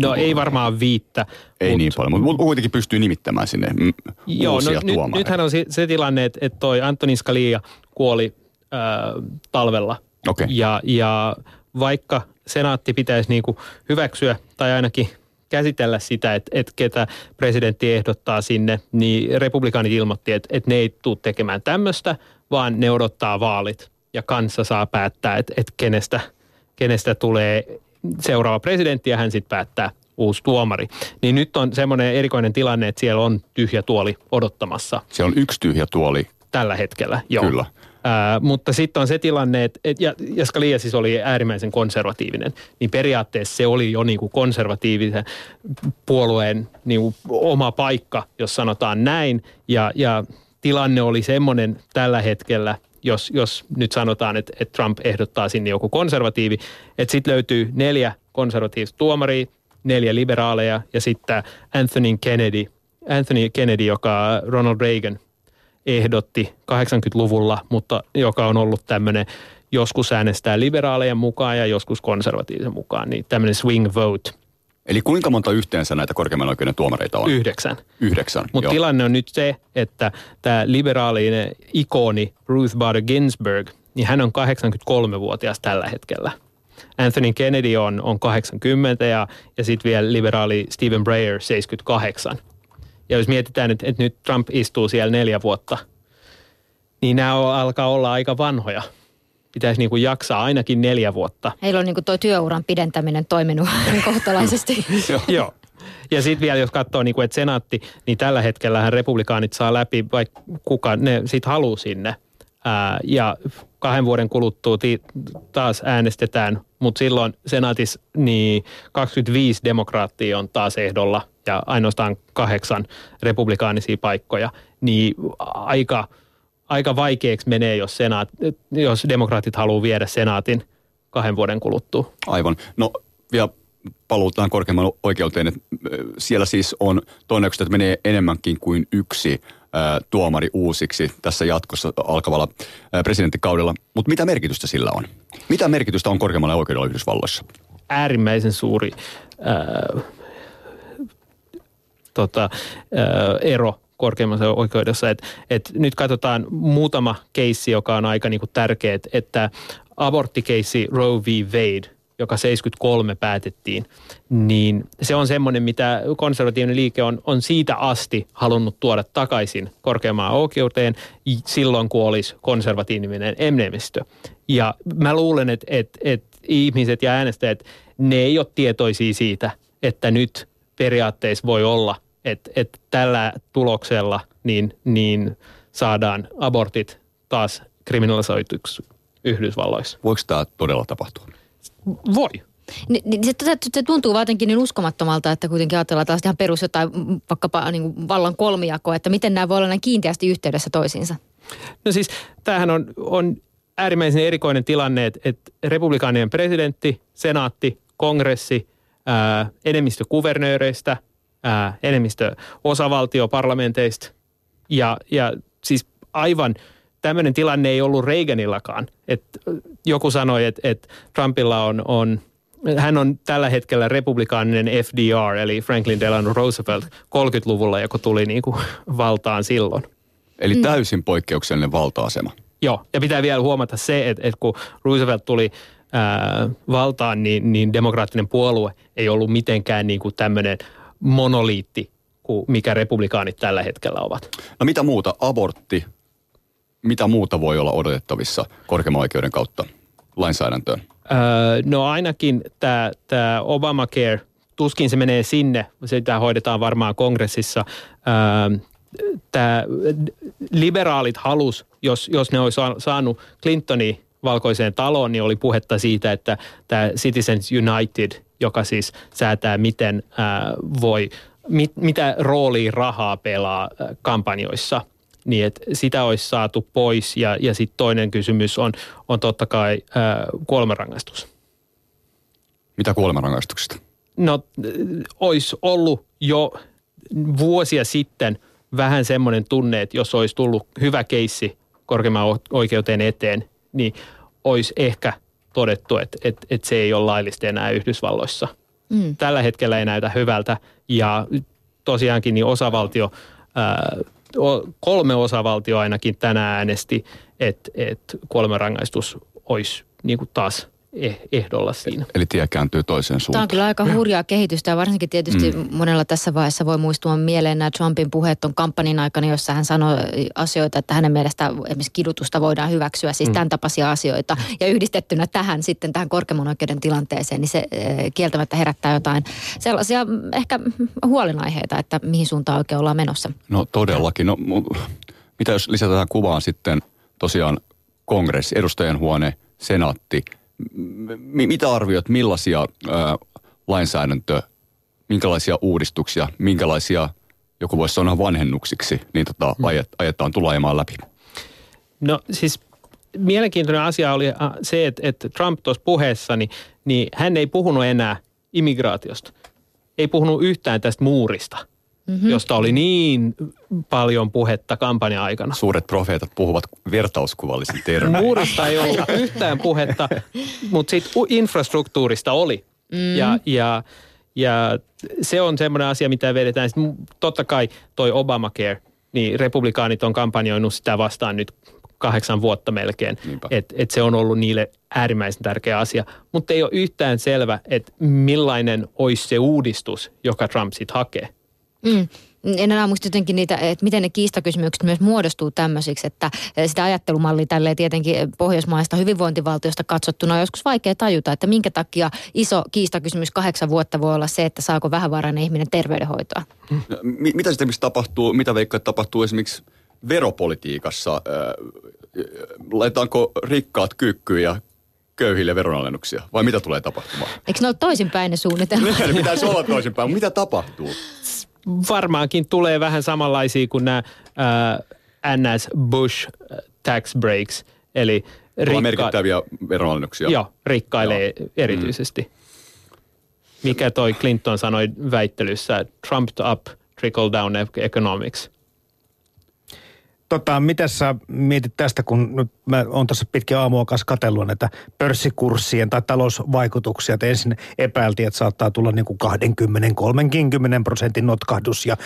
No ei varmaan viittä. Ei mut, niin paljon, mutta kuitenkin pystyy nimittämään sinne Joo, no, nyt, nythän on se, se tilanne, että, että toi Antoni Scalia kuoli äh, talvella. Okay. Ja, ja vaikka senaatti pitäisi niinku hyväksyä tai ainakin käsitellä sitä, että, että ketä presidentti ehdottaa sinne, niin republikaanit ilmoitti, että, että ne ei tule tekemään tämmöistä, vaan ne odottaa vaalit ja kanssa saa päättää, että, että kenestä, kenestä tulee seuraava presidentti ja hän sitten päättää uusi tuomari. Niin nyt on semmoinen erikoinen tilanne, että siellä on tyhjä tuoli odottamassa. Se on yksi tyhjä tuoli. Tällä hetkellä, joo. Kyllä. Ää, mutta sitten on se tilanne, että et, ja, ja Scalia siis oli äärimmäisen konservatiivinen, niin periaatteessa se oli jo niin kuin konservatiivisen puolueen niin oma paikka, jos sanotaan näin. Ja, ja tilanne oli semmoinen tällä hetkellä, jos, jos nyt sanotaan, että, että Trump ehdottaa sinne joku konservatiivi, että sitten löytyy neljä konservatiivista tuomaria, neljä liberaaleja ja sitten Anthony Kennedy, Anthony Kennedy, joka Ronald Reagan ehdotti 80-luvulla, mutta joka on ollut tämmöinen joskus äänestää liberaalejen mukaan ja joskus konservatiivisen mukaan, niin tämmöinen swing vote. Eli kuinka monta yhteensä näitä korkeimman oikeuden tuomareita on? Yhdeksän. Yhdeksän, Mutta tilanne on nyt se, että tämä liberaalinen ikoni Ruth Bader Ginsburg, niin hän on 83-vuotias tällä hetkellä. Anthony Kennedy on, on 80 ja, ja sitten vielä liberaali Stephen Breyer 78. Ja jos mietitään, että, että nyt Trump istuu siellä neljä vuotta, niin nämä alkaa olla aika vanhoja. Pitäisi niin kuin jaksaa ainakin neljä vuotta. Heillä on niin kuin tuo työuran pidentäminen toiminut (laughs) kohtalaisesti. (laughs) Joo. Ja sitten vielä, jos katsoo, niin kuin, että senaatti, niin tällä hetkellä republikaanit saa läpi, vaikka kuka ne sitten haluaa sinne. Ää, ja kahden vuoden kuluttua ti- taas äänestetään, mutta silloin senaatissa niin 25 demokraattia on taas ehdolla – ja ainoastaan kahdeksan republikaanisia paikkoja, niin aika, aika vaikeaksi menee, jos, senaat, jos demokraatit haluaa viedä senaatin kahden vuoden kuluttua. Aivan. No vielä paluutaan korkeimman oikeuteen, että siellä siis on todennäköisesti, että menee enemmänkin kuin yksi tuomari uusiksi tässä jatkossa alkavalla presidenttikaudella. Mutta mitä merkitystä sillä on? Mitä merkitystä on korkeammalla oikeudella Yhdysvalloissa? Äärimmäisen suuri äh, tota, ero korkeimmassa oikeudessa. Et, et nyt katsotaan muutama keissi, joka on aika niinku tärkeä, että aborttikeissi Roe v. Wade, joka 73 päätettiin, niin se on semmoinen, mitä konservatiivinen liike on, on siitä asti halunnut tuoda takaisin korkeammaan oikeuteen silloin, kun olisi konservatiivinen enemmistö. Ja mä luulen, että, että, että ihmiset ja äänestäjät, ne ei ole tietoisia siitä, että nyt periaatteessa voi olla, että, että tällä tuloksella niin, niin saadaan abortit taas kriminalisoituksi Yhdysvalloissa. Voiko tämä todella tapahtua? Voi. Niin, niin se, se tuntuu jotenkin niin uskomattomalta, että kuitenkin ajatellaan tällaista ihan perus jotain vaikkapa niin kuin vallan kolmijakoa, että miten nämä voi olla näin kiinteästi yhteydessä toisiinsa. No siis tämähän on, on äärimmäisen erikoinen tilanne, että, että republikaanien presidentti, senaatti, kongressi, ää, enemmistö kuvernööreistä, ää, enemmistö osavaltioparlamenteista ja, ja siis aivan tämmöinen tilanne ei ollut Reaganillakaan. Et joku sanoi, että, että Trumpilla on, on hän on tällä hetkellä republikaaninen FDR, eli Franklin Delano Roosevelt 30-luvulla, joka tuli niin kuin valtaan silloin. Eli täysin poikkeuksellinen valta-asema. Joo, ja pitää vielä huomata se, että, että kun Roosevelt tuli ää, valtaan, niin, niin demokraattinen puolue ei ollut mitenkään niin kuin tämmöinen monoliitti, kuin mikä republikaanit tällä hetkellä ovat. No mitä muuta? Abortti. Mitä muuta voi olla odotettavissa korkeimman oikeuden kautta lainsäädäntöön? Öö, no ainakin tämä, tämä Obamacare, tuskin se menee sinne, sitä hoidetaan varmaan kongressissa. Öö, tämä liberaalit halus, jos, jos ne olisi saanut Clintonin valkoiseen taloon, niin oli puhetta siitä, että tämä Citizens United, joka siis säätää, miten ää, voi, mit, mitä roolia rahaa pelaa ää, kampanjoissa, niin että sitä olisi saatu pois. Ja, ja sitten toinen kysymys on, on totta kai ää, kuolemanrangaistus. Mitä kuolemanrangaistuksista? No, olisi ollut jo vuosia sitten vähän semmoinen tunne, että jos olisi tullut hyvä keissi korkeimman oikeuteen eteen, niin olisi ehkä todettu, että, että, että se ei ole laillista enää Yhdysvalloissa. Mm. Tällä hetkellä ei näytä hyvältä ja tosiaankin niin osavaltio, ää, kolme osavaltio ainakin tänään äänesti, että, että kuolemanrangaistus olisi niin kuin taas ehdolla siinä. Eli tie kääntyy toiseen suuntaan. Tämä on kyllä aika hurjaa kehitystä ja varsinkin tietysti mm. monella tässä vaiheessa voi muistua mieleen nämä Trumpin puheet on kampanjan aikana, jossa hän sanoi asioita, että hänen mielestä esimerkiksi kidutusta voidaan hyväksyä, siis mm. tämän tapaisia asioita. Ja yhdistettynä tähän sitten tähän korkeimman oikeuden tilanteeseen, niin se eh, kieltämättä herättää jotain sellaisia ehkä huolenaiheita, että mihin suuntaan oikein ollaan menossa. No todellakin. No, mitä jos lisätään kuvaan sitten tosiaan kongressi, edustajien huone, senaatti – mitä arviot, millaisia ää, lainsäädäntö, minkälaisia uudistuksia, minkälaisia, joku voisi sanoa vanhennuksiksi, niin tota, hmm. ajet, ajetaan tulemaan läpi? No siis mielenkiintoinen asia oli se, että, että Trump tuossa puheessa, niin, niin hän ei puhunut enää immigraatiosta. Ei puhunut yhtään tästä muurista – mm-hmm. josta oli niin paljon puhetta kampanja-aikana. Suuret profeetat puhuvat vertauskuvallisen termein. Muurista ei ollut yhtään puhetta, mutta sitten infrastruktuurista oli. Mm. Ja, ja, ja se on semmoinen asia, mitä vedetään. Sitten totta kai toi Obamacare, niin republikaanit on kampanjoinut sitä vastaan nyt kahdeksan vuotta melkein. Että et se on ollut niille äärimmäisen tärkeä asia. Mutta ei ole yhtään selvä, että millainen olisi se uudistus, joka Trump sitten hakee. Mm. En enää muista jotenkin niitä, että miten ne kiistakysymykset myös muodostuu tämmöisiksi, että sitä ajattelumallia tälle tietenkin pohjoismaista hyvinvointivaltiosta katsottuna on joskus vaikea tajuta, että minkä takia iso kiistakysymys kahdeksan vuotta voi olla se, että saako vähävarainen ihminen terveydenhoitoa. Mm. Mitä sitten tapahtuu, mitä veikkaa tapahtuu esimerkiksi veropolitiikassa? Äh, laitetaanko rikkaat kyykkyyn ja köyhille veronalennuksia? Vai mitä tulee tapahtumaan? Eikö ne ole toisinpäin ne suunnitelmat? ne (laughs) pitäisi olla toisinpäin. Mitä tapahtuu? Varmaankin tulee vähän samanlaisia kuin nämä äh, NS Bush äh, tax breaks, eli rikka- merkittäviä veronalennuksia. Joo, rikkailee joo. erityisesti. Mm. Mikä toi Clinton sanoi väittelyssä, trumped up, trickle down economics. Tota, mitä sä mietit tästä, kun nyt mä oon tässä pitkin aamua kanssa katsellut näitä pörssikurssien tai talousvaikutuksia, että ensin epäiltiin, että saattaa tulla niin kuin 20-30 prosentin notkahdus ja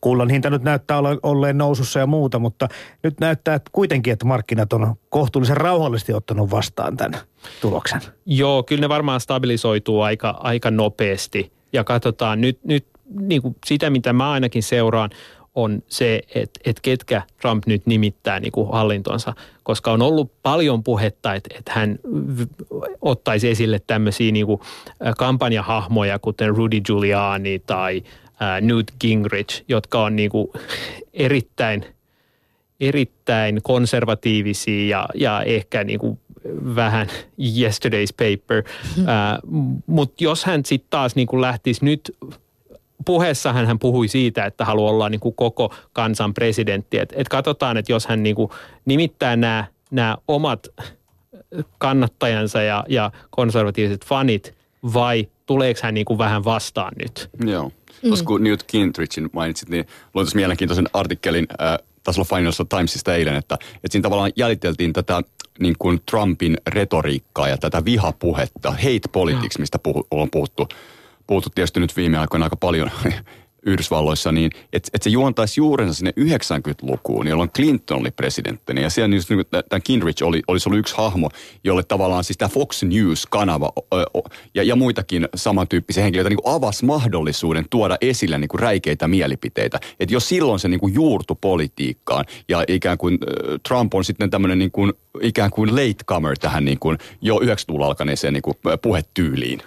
kullan hinta nyt näyttää ole, olleen nousussa ja muuta, mutta nyt näyttää että kuitenkin, että markkinat on kohtuullisen rauhallisesti ottanut vastaan tämän tuloksen. Joo, kyllä ne varmaan stabilisoituu aika, aika nopeasti ja katsotaan nyt, nyt niin kuin sitä, mitä mä ainakin seuraan, on se, että, että ketkä Trump nyt nimittää niin kuin hallintonsa, koska on ollut paljon puhetta, että, että hän ottaisi esille tämmöisiä niin kuin kampanjahahmoja, kuten Rudy Giuliani tai Newt Gingrich, jotka on niin kuin (laughs) erittäin, erittäin konservatiivisia ja, ja ehkä niin kuin vähän yesterday's paper. Uh, Mutta jos hän sitten taas niin kuin lähtisi nyt puheessahan hän puhui siitä, että haluaa olla niin kuin koko kansan presidentti. Et, et katsotaan, että jos hän niin kuin nimittää nämä, nämä omat kannattajansa ja, ja konservatiiviset fanit, vai tuleeko hän niin kuin vähän vastaan nyt? Joo. Mm. Tuossa kun Newt Gingrichin mainitsit, niin luin tuossa mielenkiintoisen artikkelin äh, tasolla Financial Timesista eilen, että, että siinä tavallaan jäljiteltiin tätä niin kuin Trumpin retoriikkaa ja tätä vihapuhetta, hate politics, mistä puhu, on puhuttu puhuttu tietysti nyt viime aikoina aika paljon (laughs) Yhdysvalloissa, niin että et se juontaisi juurensa sinne 90-lukuun, jolloin Clinton oli presidenttinä. Ja siellä niin tämä Kinrich oli, olisi ollut yksi hahmo, jolle tavallaan siis tämä Fox News-kanava ja, ja muitakin samantyyppisiä henkilöitä niin avasi mahdollisuuden tuoda esille niin kuin räikeitä mielipiteitä. Että jos silloin se niin kuin juurtu politiikkaan ja ikään kuin Trump on sitten tämmöinen niin kuin, ikään kuin latecomer tähän niin kuin jo 90-luvulla alkaneeseen niin kuin puhetyyliin.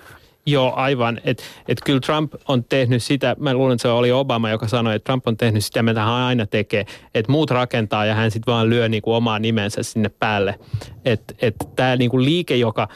Joo, aivan. Että et kyllä Trump on tehnyt sitä, mä luulen, että se oli Obama, joka sanoi, että Trump on tehnyt sitä, mitä hän aina tekee, että muut rakentaa ja hän sitten vaan lyö niinku omaa nimensä sinne päälle. Että et, tämä niinku liike, joka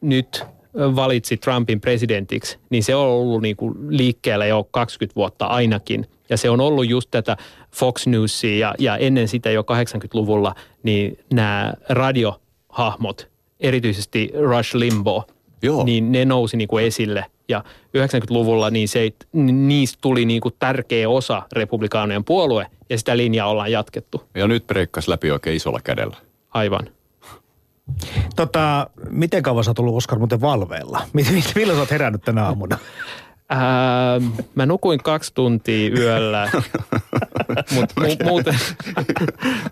nyt valitsi Trumpin presidentiksi, niin se on ollut niinku liikkeellä jo 20 vuotta ainakin. Ja se on ollut just tätä Fox Newsia ja, ja ennen sitä jo 80-luvulla niin nämä radiohahmot, erityisesti Rush Limbaugh, Joo. niin ne nousi niin kuin esille. Ja 90-luvulla niin se, niistä tuli niin kuin tärkeä osa republikaanien puolue ja sitä linjaa ollaan jatkettu. Ja nyt breikkas läpi oikein isolla kädellä. Aivan. Tota, miten kauan sä oot ollut Oskar muuten valveella? (laughs) Milloin sä oot herännyt tänä aamuna? (laughs) Ää, mä nukuin kaksi tuntia yöllä, (laughs) mutta mu- muuten,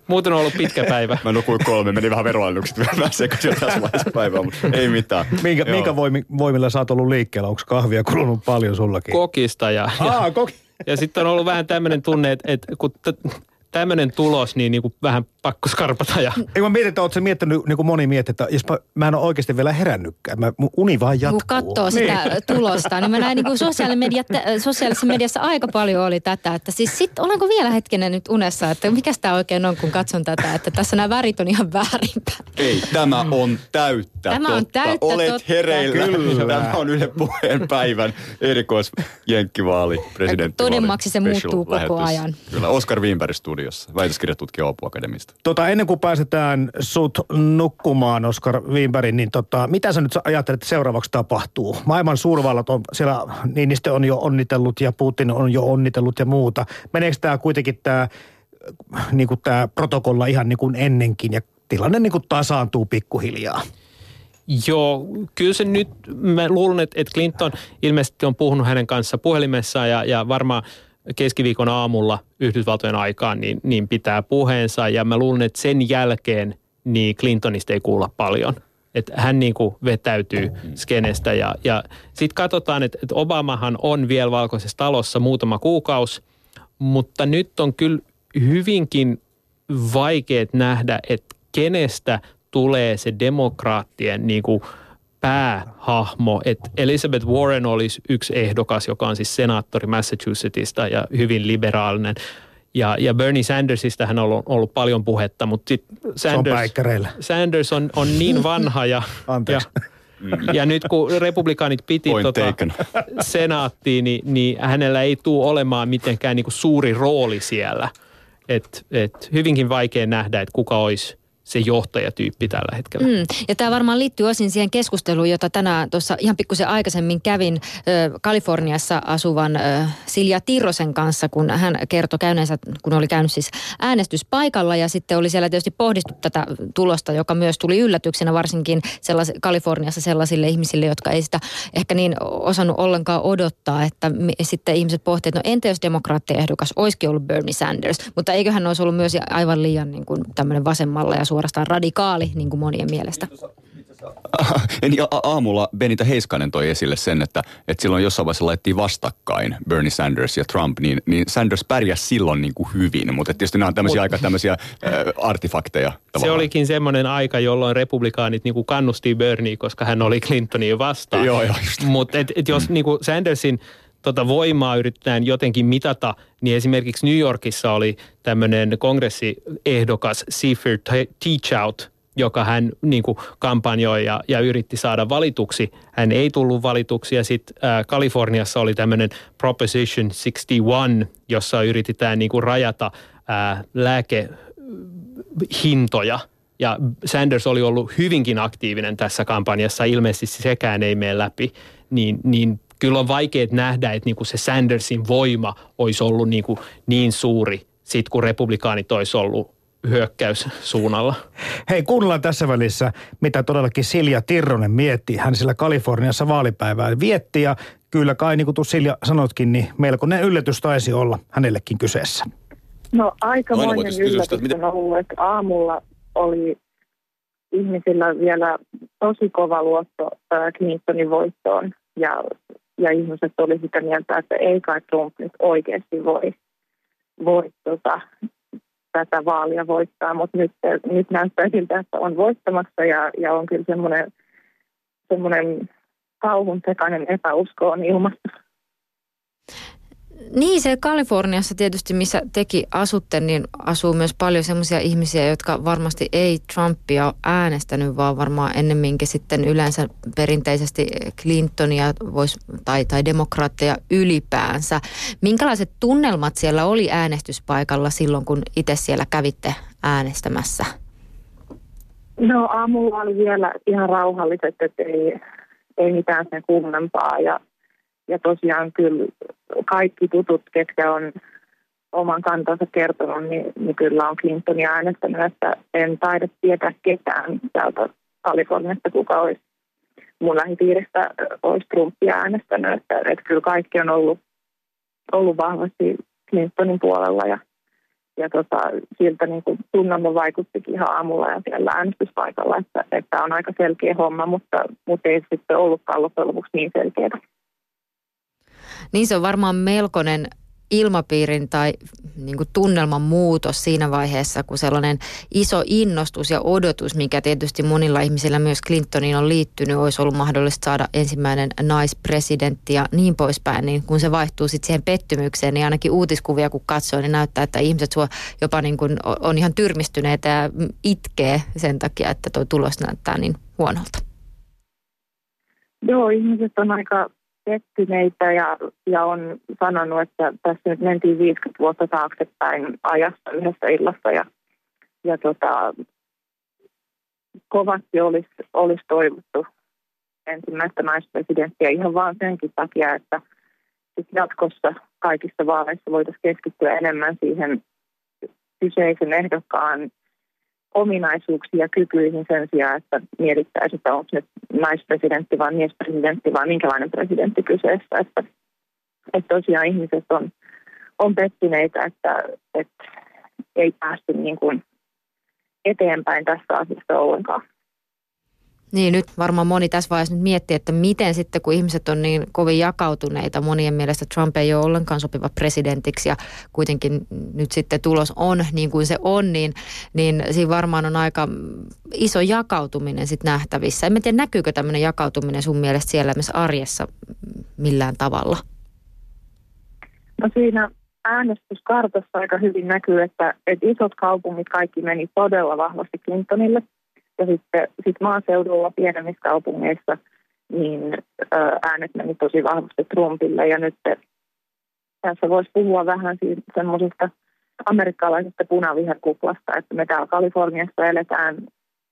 muuten on ollut pitkä päivä. Mä nukuin kolme, meni vähän veroalennukset vähän sekaisin tässä vaiheessa päivää, mutta ei mitään. Minkä, minkä voimilla sä oot ollut liikkeellä? Onko kahvia kulunut paljon sullakin? Kokista ja, Aa, koki. ja sitten on ollut vähän tämmöinen tunne, että, että kun t- tämmöinen tulos, niin, niin kuin vähän pakko skarpata. Ja... Ei mä mietin, että ootko miettinyt, niin kuin moni miettii, että jos mä, mä en ole oikeasti vielä herännytkään. Mä, mun uni vaan jatkuu. Kun katsoo sitä niin. (laughs) tulosta, niin mä näin niin kuin sosiaalisessa mediassa aika paljon oli tätä. Että siis sit, olenko vielä hetkinen nyt unessa, että mikä tämä oikein on, kun katson tätä, että tässä nämä värit on ihan väärinpäin. Ei, tämä on täyttä Tämä on totta. täyttä Olet totta. hereillä. Kyllä. Tämä on yhden puheen päivän erikoisjenkkivaali, presidenttivaali. Todenmaksi se muuttuu koko lähetys. ajan. Kyllä, Oskar Wienberg studiossa, väitöskirjatutkija Opu Akademista. Tota, ennen kuin pääsetään sut nukkumaan, Oskar Wimberg, niin tota, mitä sä nyt ajattelet, että seuraavaksi tapahtuu? Maailman suurvallat on, siellä Niinistö on jo onnitellut ja Putin on jo onnitellut ja muuta. Meneekö tämä kuitenkin tämä niin tää protokolla ihan niin kuin ennenkin ja tilanne niin kuin tasaantuu pikkuhiljaa? Joo, kyllä se nyt, mä luulen, että, Clinton ilmeisesti on puhunut hänen kanssa puhelimessa ja, ja varmaan keskiviikon aamulla Yhdysvaltojen aikaan niin, niin pitää puheensa. Ja mä luulen, että sen jälkeen niin Clintonista ei kuulla paljon. Että hän niin kuin vetäytyy skenestä. Ja, ja sitten katsotaan, että, että Obamahan on vielä valkoisessa talossa muutama kuukausi, mutta nyt on kyllä hyvinkin vaikeet nähdä, että kenestä tulee se demokraattien niin kuin päähahmo. Että Elizabeth Warren olisi yksi ehdokas, joka on siis senaattori Massachusettsista ja hyvin liberaalinen. Ja, ja Bernie Sandersista hän on ollut, ollut paljon puhetta, mutta sitten Sanders, päikkäreillä. Sanders on, on niin vanha ja, (laughs) ja, ja nyt kun republikaanit piti Point tota, taken. (laughs) senaattiin, niin, niin hänellä ei tule olemaan mitenkään niin kuin suuri rooli siellä. Et, et hyvinkin vaikea nähdä, että kuka olisi se johtajatyyppi tällä hetkellä. Mm. Ja tämä varmaan liittyy osin siihen keskusteluun, jota tänään tuossa ihan pikkusen aikaisemmin kävin ö, Kaliforniassa asuvan ö, Silja Tirrosen kanssa, kun hän kertoi käyneensä, kun oli käynyt siis äänestyspaikalla ja sitten oli siellä tietysti pohdittu tätä tulosta, joka myös tuli yllätyksenä varsinkin sellais, Kaliforniassa sellaisille ihmisille, jotka ei sitä ehkä niin osannut ollenkaan odottaa, että me, sitten ihmiset pohtivat, että no entä jos demokraattiehdokas olisikin ollut Bernie Sanders, mutta eiköhän olisi ollut myös aivan liian niin kuin tämmöinen vasemmalla ja suorastaan radikaali niin kuin monien mielestä. (laughs) Niin aamulla Benita Heiskanen toi esille sen, että, että silloin jossain vaiheessa laitettiin vastakkain Bernie Sanders ja Trump, niin, niin Sanders pärjäsi silloin niin kuin hyvin, mutta tietysti nämä on tämmöisiä aika tämmöisiä äh, artefakteja. Tavallaan. Se olikin semmoinen aika, jolloin republikaanit niin kuin kannusti Bernie, koska hän oli Clintonia vastaan. Joo, joo, Mutta et, et jos niin kuin Sandersin tota voimaa yritetään jotenkin mitata, niin esimerkiksi New Yorkissa oli tämmöinen kongressiehdokas Seafair Teachout, joka hän niin kuin kampanjoi ja, ja yritti saada valituksi. Hän ei tullut valituksi ja sitten äh, Kaliforniassa oli tämmöinen Proposition 61, jossa yritetään niin kuin rajata äh, lääkehintoja. Ja Sanders oli ollut hyvinkin aktiivinen tässä kampanjassa, ilmeisesti sekään ei mene läpi. Niin, niin kyllä on vaikea nähdä, että niin kuin se Sandersin voima olisi ollut niin, kuin niin suuri, sit kun republikaanit olisi ollut hyökkäyssuunnalla. Hei, kuunnellaan tässä välissä, mitä todellakin Silja Tirronen mietti. Hän sillä Kaliforniassa vaalipäivää vietti ja kyllä kai, niin kuin tu Silja sanotkin, niin melkoinen yllätys taisi olla hänellekin kyseessä. No aikamoinen yllätys on ollut, että aamulla oli ihmisillä vielä tosi kova luotto Clintonin voittoon ja, ja ihmiset oli sitä mieltä, että ei kai Trump nyt oikeasti voi, voi tota, tätä vaalia voittaa, mutta nyt, nyt näyttää siltä, että on voittamassa ja, ja on kyllä semmoinen, kauhun sekainen epäusko on ilmassa. Niin, se Kaliforniassa tietysti, missä teki asutte, niin asuu myös paljon sellaisia ihmisiä, jotka varmasti ei Trumpia äänestänyt, vaan varmaan ennemminkin sitten yleensä perinteisesti Clintonia vois, tai, tai demokraatteja ylipäänsä. Minkälaiset tunnelmat siellä oli äänestyspaikalla silloin, kun itse siellä kävitte äänestämässä? No aamulla oli vielä ihan rauhalliset, että ei, ei mitään sen kummempaa ja ja tosiaan kyllä kaikki tutut, ketkä on oman kantansa kertonut, niin, niin kyllä on Clintonia äänestänyt, että en taida tietää ketään täältä Kaliforniasta, kuka olisi mun lähipiiristä olisi Trumpia äänestänyt, että, että kyllä kaikki on ollut, ollut vahvasti Clintonin puolella ja, ja tota, siltä niin kuin tunnelma vaikuttikin ihan aamulla ja siellä äänestyspaikalla, että, että on aika selkeä homma, mutta, mutta ei sitten ollutkaan loppujen lopuksi niin selkeää. Niin se on varmaan melkoinen ilmapiirin tai niin kuin tunnelman muutos siinä vaiheessa, kun sellainen iso innostus ja odotus, mikä tietysti monilla ihmisillä myös Clintoniin on liittynyt, olisi ollut mahdollista saada ensimmäinen naispresidentti ja niin poispäin, niin kun se vaihtuu sitten siihen pettymykseen, niin ainakin uutiskuvia kun katsoo, niin näyttää, että ihmiset sua jopa niin kuin on ihan tyrmistyneitä ja itkee sen takia, että tuo tulos näyttää niin huonolta. Joo, ihmiset on aika pettyneitä ja, ja on sanonut, että tässä nyt mentiin 50 vuotta taaksepäin ajassa yhdessä illassa ja, ja tota, kovasti olisi, olisi toivottu ensimmäistä naispresidenttiä ihan vaan senkin takia, että sit jatkossa kaikissa vaaleissa voitaisiin keskittyä enemmän siihen kyseisen ehdokkaan ominaisuuksia ja kykyihin sen sijaan, että mietittäisiin, että onko nyt naispresidentti vai miespresidentti vai minkälainen presidentti kyseessä. Että, että tosiaan ihmiset on, on pettyneitä, että, että ei päästy niin kuin eteenpäin tästä asiasta ollenkaan. Niin, nyt varmaan moni tässä vaiheessa nyt miettii, että miten sitten, kun ihmiset on niin kovin jakautuneita, monien mielestä Trump ei ole ollenkaan sopiva presidentiksi ja kuitenkin nyt sitten tulos on niin kuin se on, niin, niin siinä varmaan on aika iso jakautuminen sitten nähtävissä. En tiedä, näkyykö tämmöinen jakautuminen sun mielestä siellä myös arjessa millään tavalla? No siinä äänestyskartassa aika hyvin näkyy, että, että isot kaupungit kaikki meni todella vahvasti Clintonille – ja sitten sit maaseudulla pienemmissä kaupungeissa niin äänet meni tosi vahvasti Trumpille ja nyt tässä voisi puhua vähän semmoisesta amerikkalaisesta punaviherkuplasta, että me täällä Kaliforniassa eletään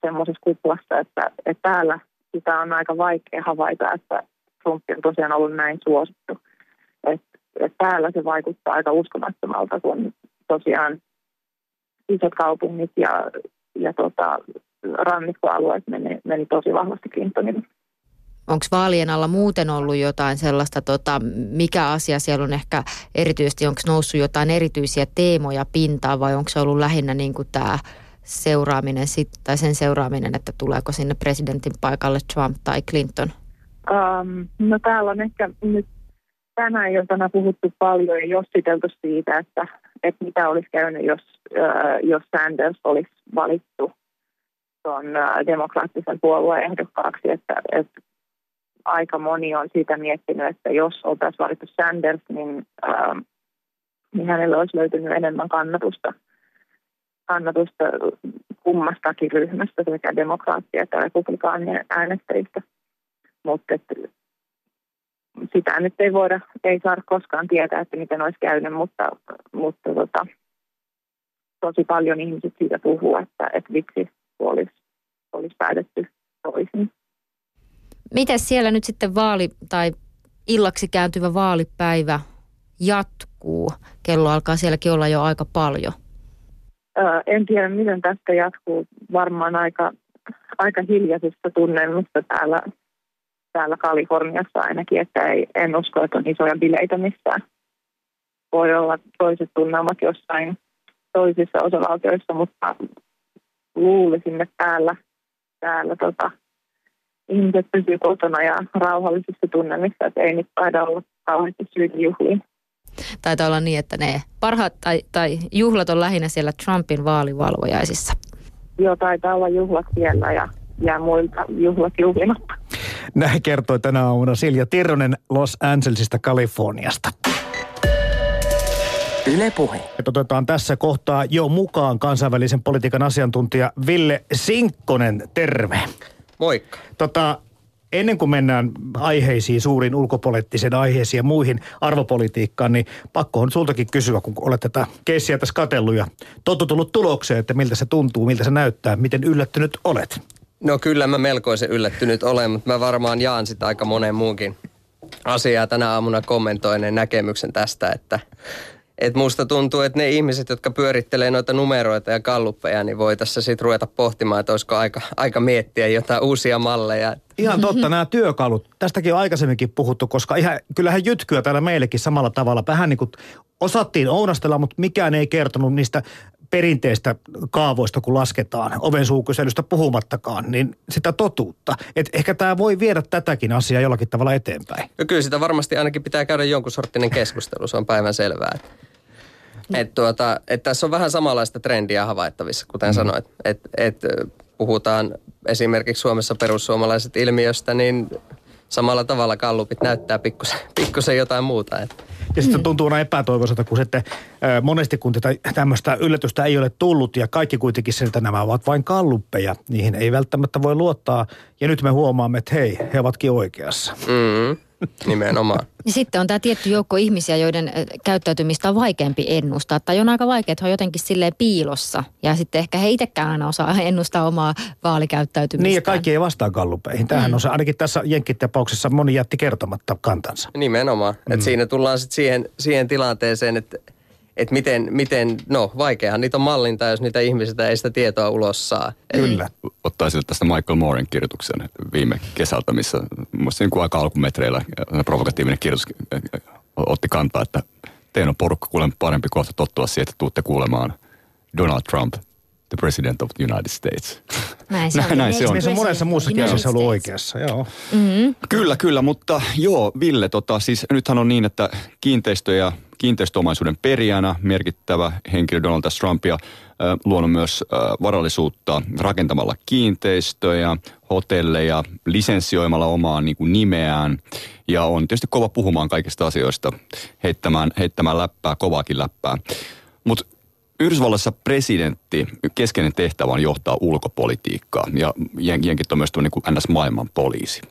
semmoisessa kuplassa, että, että täällä sitä on aika vaikea havaita, että Trump on tosiaan ollut näin suosittu. Että, että täällä se vaikuttaa aika uskomattomalta, kun tosiaan isot kaupungit ja, ja tota, rannikkoalueet meni, meni tosi vahvasti Clintonille. Onko vaalien alla muuten ollut jotain sellaista, tota, mikä asia siellä on ehkä erityisesti, onko noussut jotain erityisiä teemoja pintaan vai onko se ollut lähinnä niin tämä seuraaminen sit, tai sen seuraaminen, että tuleeko sinne presidentin paikalle Trump tai Clinton? Um, no täällä on ehkä nyt tänä iltana puhuttu paljon ja jossiteltu siitä, että, että mitä olisi käynyt, jos, uh, jos Sanders olisi valittu tuon demokraattisen puolueen ehdokkaaksi, että, että aika moni on siitä miettinyt, että jos oltaisiin valittu Sanders, niin, uh, niin hänelle olisi löytynyt enemmän kannatusta, kannatusta kummastakin ryhmästä, sekä demokraattia että republikaanien äänestäjistä. Mutta sitä nyt ei voida, ei saada koskaan tietää, että miten olisi käynyt, mutta, mutta tota, tosi paljon ihmiset siitä puhuu, että, että miksi olisi, olisi päätetty toisin. Miten siellä nyt sitten vaali tai illaksi kääntyvä vaalipäivä jatkuu? Kello alkaa sielläkin olla jo aika paljon. Öö, en tiedä, miten tästä jatkuu. Varmaan aika, aika hiljaisessa tunnelmissa täällä, täällä Kaliforniassa ainakin, että ei, en usko, että on isoja bileitä missään. Voi olla toiset tunnelmat jossain toisissa osavaltioissa, mutta luulisin, että täällä, täällä tota, ihmiset pysyvät kotona ja rauhallisissa tunnelmissa, että ei nyt taida olla kauheasti syytä juhliin. Taitaa olla niin, että ne parhaat tai, tai juhlat on lähinnä siellä Trumpin vaalivalvojaisissa. Joo, taitaa olla juhlat siellä ja jää muilta juhlat juhlimatta. Näin kertoi tänä aamuna Silja Tirronen Los Angelesista, Kaliforniasta. Yle Puhe. Otetaan tässä kohtaa jo mukaan kansainvälisen politiikan asiantuntija Ville Sinkkonen. Terve. Moikka. Tota, ennen kuin mennään aiheisiin, suurin ulkopoliittisen aiheisiin ja muihin arvopolitiikkaan, niin pakko on sultakin kysyä, kun olet tätä keissiä tässä katellut ja totutullut tulokseen, että miltä se tuntuu, miltä se näyttää, miten yllättynyt olet? No kyllä mä melkoisen yllättynyt olen, mutta mä varmaan jaan sitä aika monen muunkin asiaa tänä aamuna kommentoineen näkemyksen tästä, että et musta tuntuu, että ne ihmiset, jotka pyörittelee noita numeroita ja kalluppeja, niin voi tässä sitten ruveta pohtimaan, että olisiko aika, aika miettiä jotain uusia malleja. Ihan totta, nämä työkalut. Tästäkin on aikaisemminkin puhuttu, koska ihan, kyllähän jytkyä täällä meillekin samalla tavalla. Vähän niin kuin osattiin ounastella, mutta mikään ei kertonut niistä perinteistä kaavoista, kun lasketaan, oven suukyselystä puhumattakaan, niin sitä totuutta. Et ehkä tämä voi viedä tätäkin asiaa jollakin tavalla eteenpäin. Ja kyllä sitä varmasti ainakin pitää käydä jonkun sorttinen keskustelu, se on päivän selvää. Et tuota, et tässä on vähän samanlaista trendiä havaittavissa, kuten mm. sanoit. Et, et puhutaan esimerkiksi Suomessa perussuomalaiset ilmiöstä, niin samalla tavalla kallupit näyttää pikkusen, (laughs) pikkusen jotain muuta. Et. Ja sitten tuntuu näin epätoivoiselta, kun sitten monesti kun tätä tämmöistä yllätystä ei ole tullut ja kaikki kuitenkin siltä nämä ovat vain kalluppeja, niihin ei välttämättä voi luottaa. Ja nyt me huomaamme, että hei, he ovatkin oikeassa. Mm. (laughs) Nimenomaan. Ja sitten on tämä tietty joukko ihmisiä, joiden käyttäytymistä on vaikeampi ennustaa. Tai on aika vaikea, että he on jotenkin silleen piilossa. Ja sitten ehkä he itsekään aina osaa (laughs) ennustaa omaa vaalikäyttäytymistä. Niin ja kaikki ei vastaa kallupeihin. Tämähän mm. on se, ainakin tässä Jenkkit-tapauksessa moni jätti kertomatta kantansa. Nimenomaan. Mm. Että siinä tullaan sitten siihen, siihen tilanteeseen, että että miten, miten, no vaikeahan niitä on mallinta, jos niitä ihmisiä ei sitä tietoa ulos saa. Kyllä. Ottaisin tästä Michael Mooren kirjoituksen viime kesältä, missä musta niin aika alkumetreillä provokatiivinen kirjoitus otti kantaa, että teidän on porukka kuulemma parempi kohta tottua siihen, että tuutte kuulemaan Donald Trump, the president of the United States. Näin se (laughs) on. näin, näin se on. Se on monessa muussakin asiassa ollut oikeassa, joo. Mm-hmm. Kyllä, kyllä, mutta joo, Ville, tota, siis nythän on niin, että kiinteistö- ja kiinteistöomaisuuden perijänä merkittävä henkilö Donald Trump ja äh, luonut myös varallisuutta rakentamalla kiinteistöjä, hotelleja, lisenssioimalla omaa niin kuin nimeään ja on tietysti kova puhumaan kaikista asioista, heittämään, heittämään läppää, kovaakin läppää. Mutta Yhdysvallassa presidentti, keskeinen tehtävä on johtaa ulkopolitiikkaa ja jenkit on myös niin kuin NS-maailman poliisi.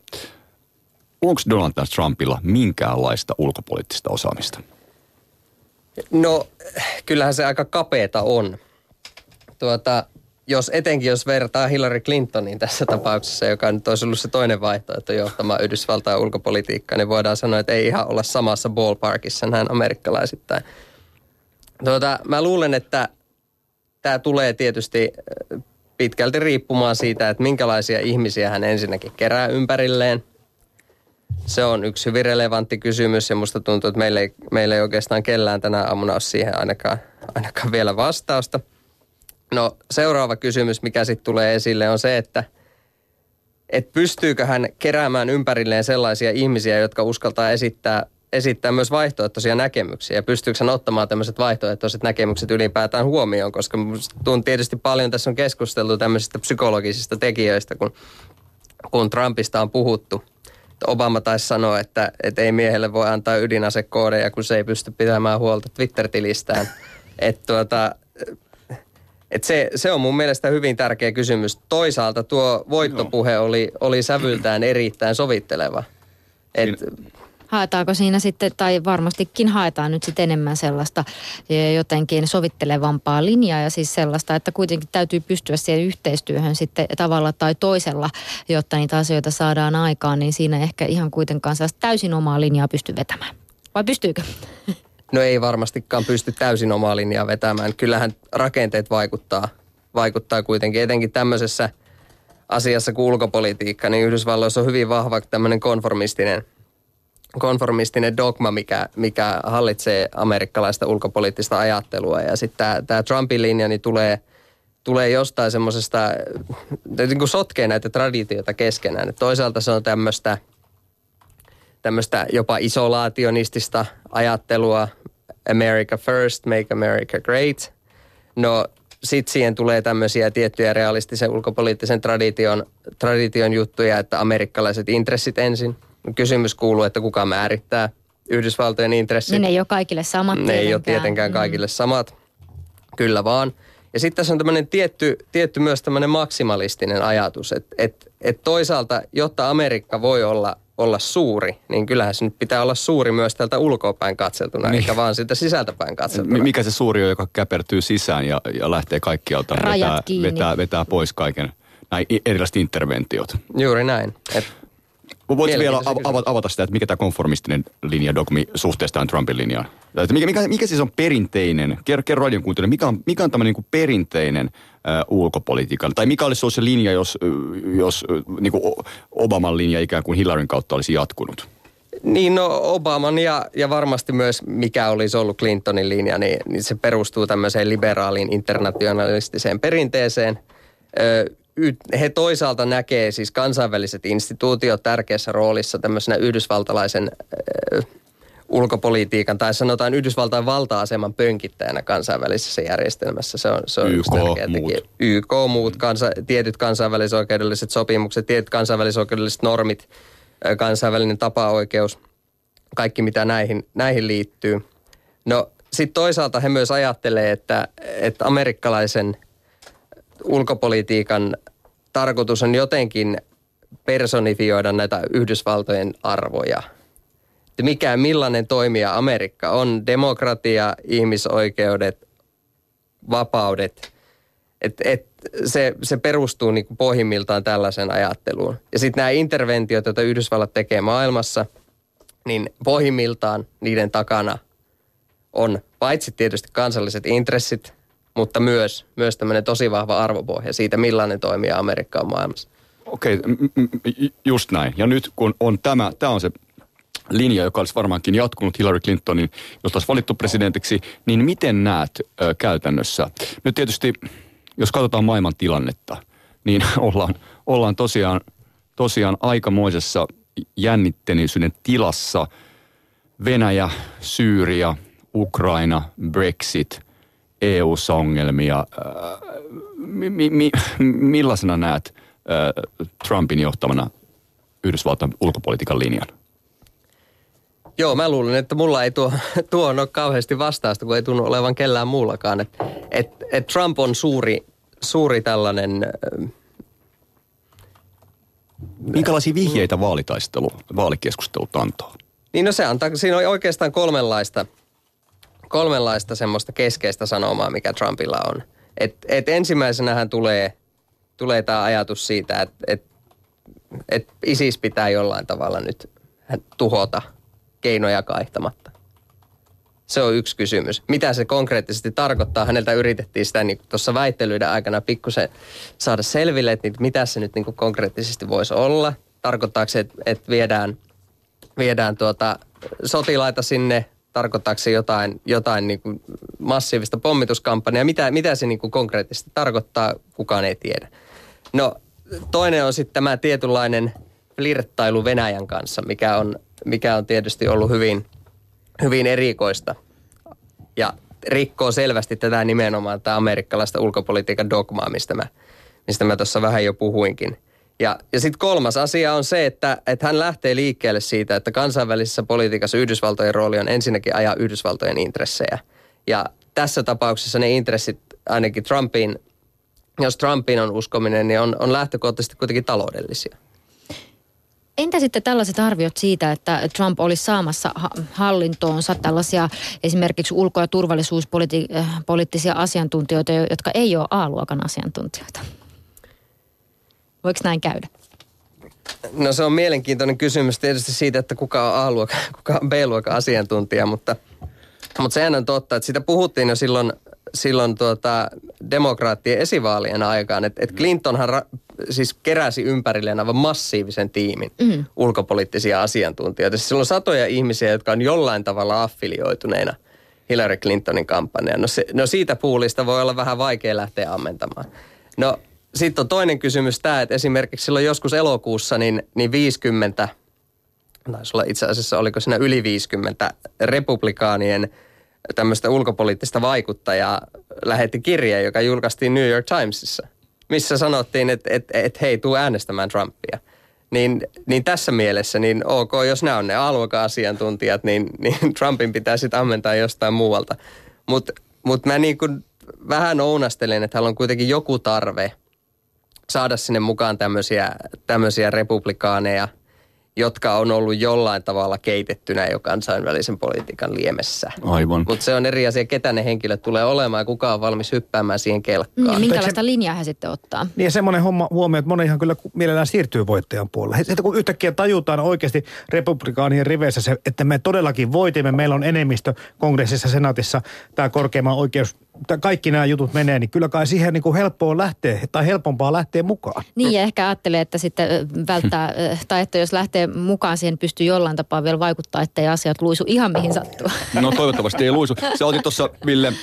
Onko Donald Trumpilla minkäänlaista ulkopoliittista osaamista? No, kyllähän se aika kapeeta on. Tuota, jos etenkin jos vertaa Hillary Clintonin tässä tapauksessa, joka nyt olisi ollut se toinen vaihtoehto johtamaan Yhdysvaltain ulkopolitiikkaa, niin voidaan sanoa, että ei ihan olla samassa ballparkissa näin amerikkalaisittain. Tuota, mä luulen, että tämä tulee tietysti äh, pitkälti riippumaan siitä, että minkälaisia ihmisiä hän ensinnäkin kerää ympärilleen. Se on yksi hyvin relevantti kysymys ja musta tuntuu, että meillä ei, meillä ei oikeastaan kellään tänä aamuna ole siihen ainakaan, ainakaan vielä vastausta. No seuraava kysymys, mikä sitten tulee esille on se, että et pystyykö hän keräämään ympärilleen sellaisia ihmisiä, jotka uskaltaa esittää esittää myös vaihtoehtoisia näkemyksiä ja pystyykö hän ottamaan tämmöiset vaihtoehtoiset näkemykset ylipäätään huomioon, koska tuun tietysti paljon tässä on keskusteltu tämmöisistä psykologisista tekijöistä, kun, kun Trumpista on puhuttu. Obama taisi sanoa, että, että ei miehelle voi antaa ydinasekoodeja, kun se ei pysty pitämään huolta Twitter-tilistään. (laughs) Että tuota, et se, se on mun mielestä hyvin tärkeä kysymys. Toisaalta tuo voittopuhe oli, oli sävyltään erittäin sovitteleva. Et, haetaanko siinä sitten, tai varmastikin haetaan nyt sitten enemmän sellaista e, jotenkin sovittelevampaa linjaa ja siis sellaista, että kuitenkin täytyy pystyä siihen yhteistyöhön sitten tavalla tai toisella, jotta niitä asioita saadaan aikaan, niin siinä ehkä ihan kuitenkaan täysin omaa linjaa pysty vetämään. Vai pystyykö? No ei varmastikaan pysty täysin omaa linjaa vetämään. Kyllähän rakenteet vaikuttaa, vaikuttaa kuitenkin, etenkin tämmöisessä asiassa kuin ulkopolitiikka, niin Yhdysvalloissa on hyvin vahva tämmöinen konformistinen – konformistinen dogma, mikä, mikä hallitsee amerikkalaista ulkopoliittista ajattelua. Ja sitten tämä Trumpin linja niin tulee, tulee jostain semmoisesta, niin sotkee näitä traditioita keskenään. Et toisaalta se on tämmöistä tämmöistä jopa isolaationistista ajattelua, America first, make America great. No sitten siihen tulee tämmöisiä tiettyjä realistisen ulkopoliittisen tradition, tradition juttuja, että amerikkalaiset intressit ensin – Kysymys kuuluu, että kuka määrittää Yhdysvaltojen intressit. Niin ne ei ole kaikille samat Ne ei ole tietenkään mm. kaikille samat. Kyllä vaan. Ja sitten tässä on tämmöinen tietty, tietty myös tämmöinen maksimalistinen ajatus, että et, et toisaalta, jotta Amerikka voi olla, olla suuri, niin kyllähän se nyt pitää olla suuri myös tältä ulkopäin katseltuna, niin. eikä vaan sitä sisältäpäin katseltuna. Mikä se suuri on, joka käpertyy sisään ja, ja lähtee kaikkialta, vetää, vetää, vetää pois kaiken näin erilaiset interventiot. Juuri näin. Et Voitko vielä avata, avata sitä, että mikä tämä konformistinen linja dogmi suhteessa tähän Trumpin linjaan? Että mikä, mikä, mikä siis on perinteinen, kerro, kerro radion mikä on, mikä on tämmöinen niin perinteinen äh, ulkopolitiikan, tai mikä olisi ollut se linja, jos, jos niin kuin Obaman linja ikään kuin Hillaryn kautta olisi jatkunut? Niin no Obaman ja, ja varmasti myös mikä olisi ollut Clintonin linja, niin, niin se perustuu tämmöiseen liberaaliin internationalistiseen perinteeseen. Ö, he toisaalta näkee siis kansainväliset instituutiot tärkeässä roolissa tämmöisenä yhdysvaltalaisen äh, ulkopolitiikan tai sanotaan Yhdysvaltain valta-aseman pönkittäjänä kansainvälisessä järjestelmässä. Se on, se on YK, tärkeä muut. YK, muut, kansa, tietyt kansainvälisoikeudelliset sopimukset, tietyt kansainvälisoikeudelliset normit, kansainvälinen tapaoikeus, kaikki mitä näihin, näihin liittyy. No sitten toisaalta he myös ajattelee, että, että amerikkalaisen ulkopolitiikan tarkoitus on jotenkin personifioida näitä Yhdysvaltojen arvoja. Että mikä, millainen toimija Amerikka on, demokratia, ihmisoikeudet, vapaudet. Et, et se, se perustuu niin pohjimmiltaan tällaisen ajatteluun. Ja sitten nämä interventiot, joita Yhdysvallat tekee maailmassa, niin pohjimmiltaan niiden takana on paitsi tietysti kansalliset intressit, mutta myös, myös tämmöinen tosi vahva arvopohja siitä, millainen toimija Amerikka on maailmassa. Okei, okay, just näin. Ja nyt kun on tämä, tämä on se linja, joka olisi varmaankin jatkunut Hillary Clintonin, jos olisi valittu presidentiksi, niin miten näet ö, käytännössä? Nyt tietysti, jos katsotaan maailman tilannetta, niin (laughs) ollaan, ollaan tosiaan, tosiaan aikamoisessa jännittenisyyden tilassa. Venäjä, Syyria, Ukraina, Brexit – EU-ssa ongelmia. Äh, mi, mi, millaisena näet äh, Trumpin johtamana Yhdysvaltain ulkopolitiikan linjan? Joo, mä luulen, että mulla ei tuo, tuo ole kauheasti vastausta, kun ei tunnu olevan kellään muullakaan. Et, et, et Trump on suuri, suuri tällainen... Äh, Minkälaisia vihjeitä vaalitaistelu, vaalikeskustelut antaa? Niin no se antaa, siinä on oikeastaan kolmenlaista – kolmenlaista semmoista keskeistä sanomaa, mikä Trumpilla on. Et, et ensimmäisenähän tulee, tulee tämä ajatus siitä, että et, et ISIS pitää jollain tavalla nyt tuhota keinoja kaihtamatta. Se on yksi kysymys. Mitä se konkreettisesti tarkoittaa? Häneltä yritettiin sitä niin tuossa väittelyiden aikana pikkusen saada selville, että mitä se nyt niin konkreettisesti voisi olla. Tarkoittaako se, että, että viedään, viedään tuota sotilaita sinne tarkoittaako se jotain, jotain niin kuin massiivista pommituskampanjaa, mitä, mitä se niin kuin konkreettisesti tarkoittaa, kukaan ei tiedä. No toinen on sitten tämä tietynlainen flirttailu Venäjän kanssa, mikä on, mikä on tietysti ollut hyvin, hyvin erikoista. Ja rikkoo selvästi tätä nimenomaan tämä amerikkalaista ulkopolitiikan dogmaa, mistä mä, mistä mä tuossa vähän jo puhuinkin – ja, ja sitten kolmas asia on se, että, että hän lähtee liikkeelle siitä, että kansainvälisessä politiikassa Yhdysvaltojen rooli on ensinnäkin ajaa Yhdysvaltojen intressejä. Ja tässä tapauksessa ne intressit ainakin Trumpin, jos Trumpin on uskominen, niin on, on lähtökohtaisesti kuitenkin taloudellisia. Entä sitten tällaiset arviot siitä, että Trump olisi saamassa hallintoonsa tällaisia esimerkiksi ulko- ja turvallisuuspoliittisia asiantuntijoita, jotka ei ole A-luokan asiantuntijoita? Voiko näin käydä? No se on mielenkiintoinen kysymys tietysti siitä, että kuka on A-luokan, (laughs) kuka on B-luokan asiantuntija, mutta, mutta sehän on totta, että siitä puhuttiin jo silloin, silloin tuota, demokraattien esivaalien aikaan, että, että Clintonhan ra, siis keräsi ympärilleen aivan massiivisen tiimin mm. ulkopoliittisia asiantuntijoita. Siis silloin satoja ihmisiä, jotka on jollain tavalla affilioituneina Hillary Clintonin kampanjaan. No, se, no siitä puulista voi olla vähän vaikea lähteä ammentamaan. No sitten on toinen kysymys tämä, että esimerkiksi silloin joskus elokuussa niin, niin 50, taisi olla itse asiassa oliko siinä yli 50 republikaanien tämmöistä ulkopoliittista vaikuttajaa lähetti kirjeen, joka julkaistiin New York Timesissa, missä sanottiin, että, että, että hei, tuu äänestämään Trumpia. Niin, niin tässä mielessä, niin ok, jos nämä on ne asiantuntijat, niin, niin (laughs) Trumpin pitää sitten ammentaa jostain muualta. Mutta mut mä niin kuin vähän ounastelen, että hänellä on kuitenkin joku tarve – saada sinne mukaan tämmöisiä, tämmöisiä republikaaneja, jotka on ollut jollain tavalla keitettynä jo kansainvälisen politiikan liemessä. Aivan. Mutta se on eri asia, ketä ne henkilöt tulee olemaan ja kuka on valmis hyppäämään siihen kelkkaan. Niin, minkälaista linjaa he sitten ottaa? Niin ja semmoinen homma huomio, että moni ihan kyllä mielellään siirtyy voittajan puolelle. Sitten kun yhtäkkiä tajutaan oikeasti republikaanien riveissä se, että me todellakin voitimme, meillä on enemmistö kongressissa, senaatissa, tämä korkeimman oikeus kaikki nämä jutut menee, niin kyllä kai siihen niin kuin helppoa lähteä, tai helpompaa lähteä mukaan. Niin, ja ehkä ajattelee, että sitten välttää, tai että jos lähtee mukaan siihen, pystyy jollain tapaa vielä vaikuttaa, ettei asiat luisu ihan mihin sattuu. No toivottavasti ei luisu. Se otit tuossa, Ville,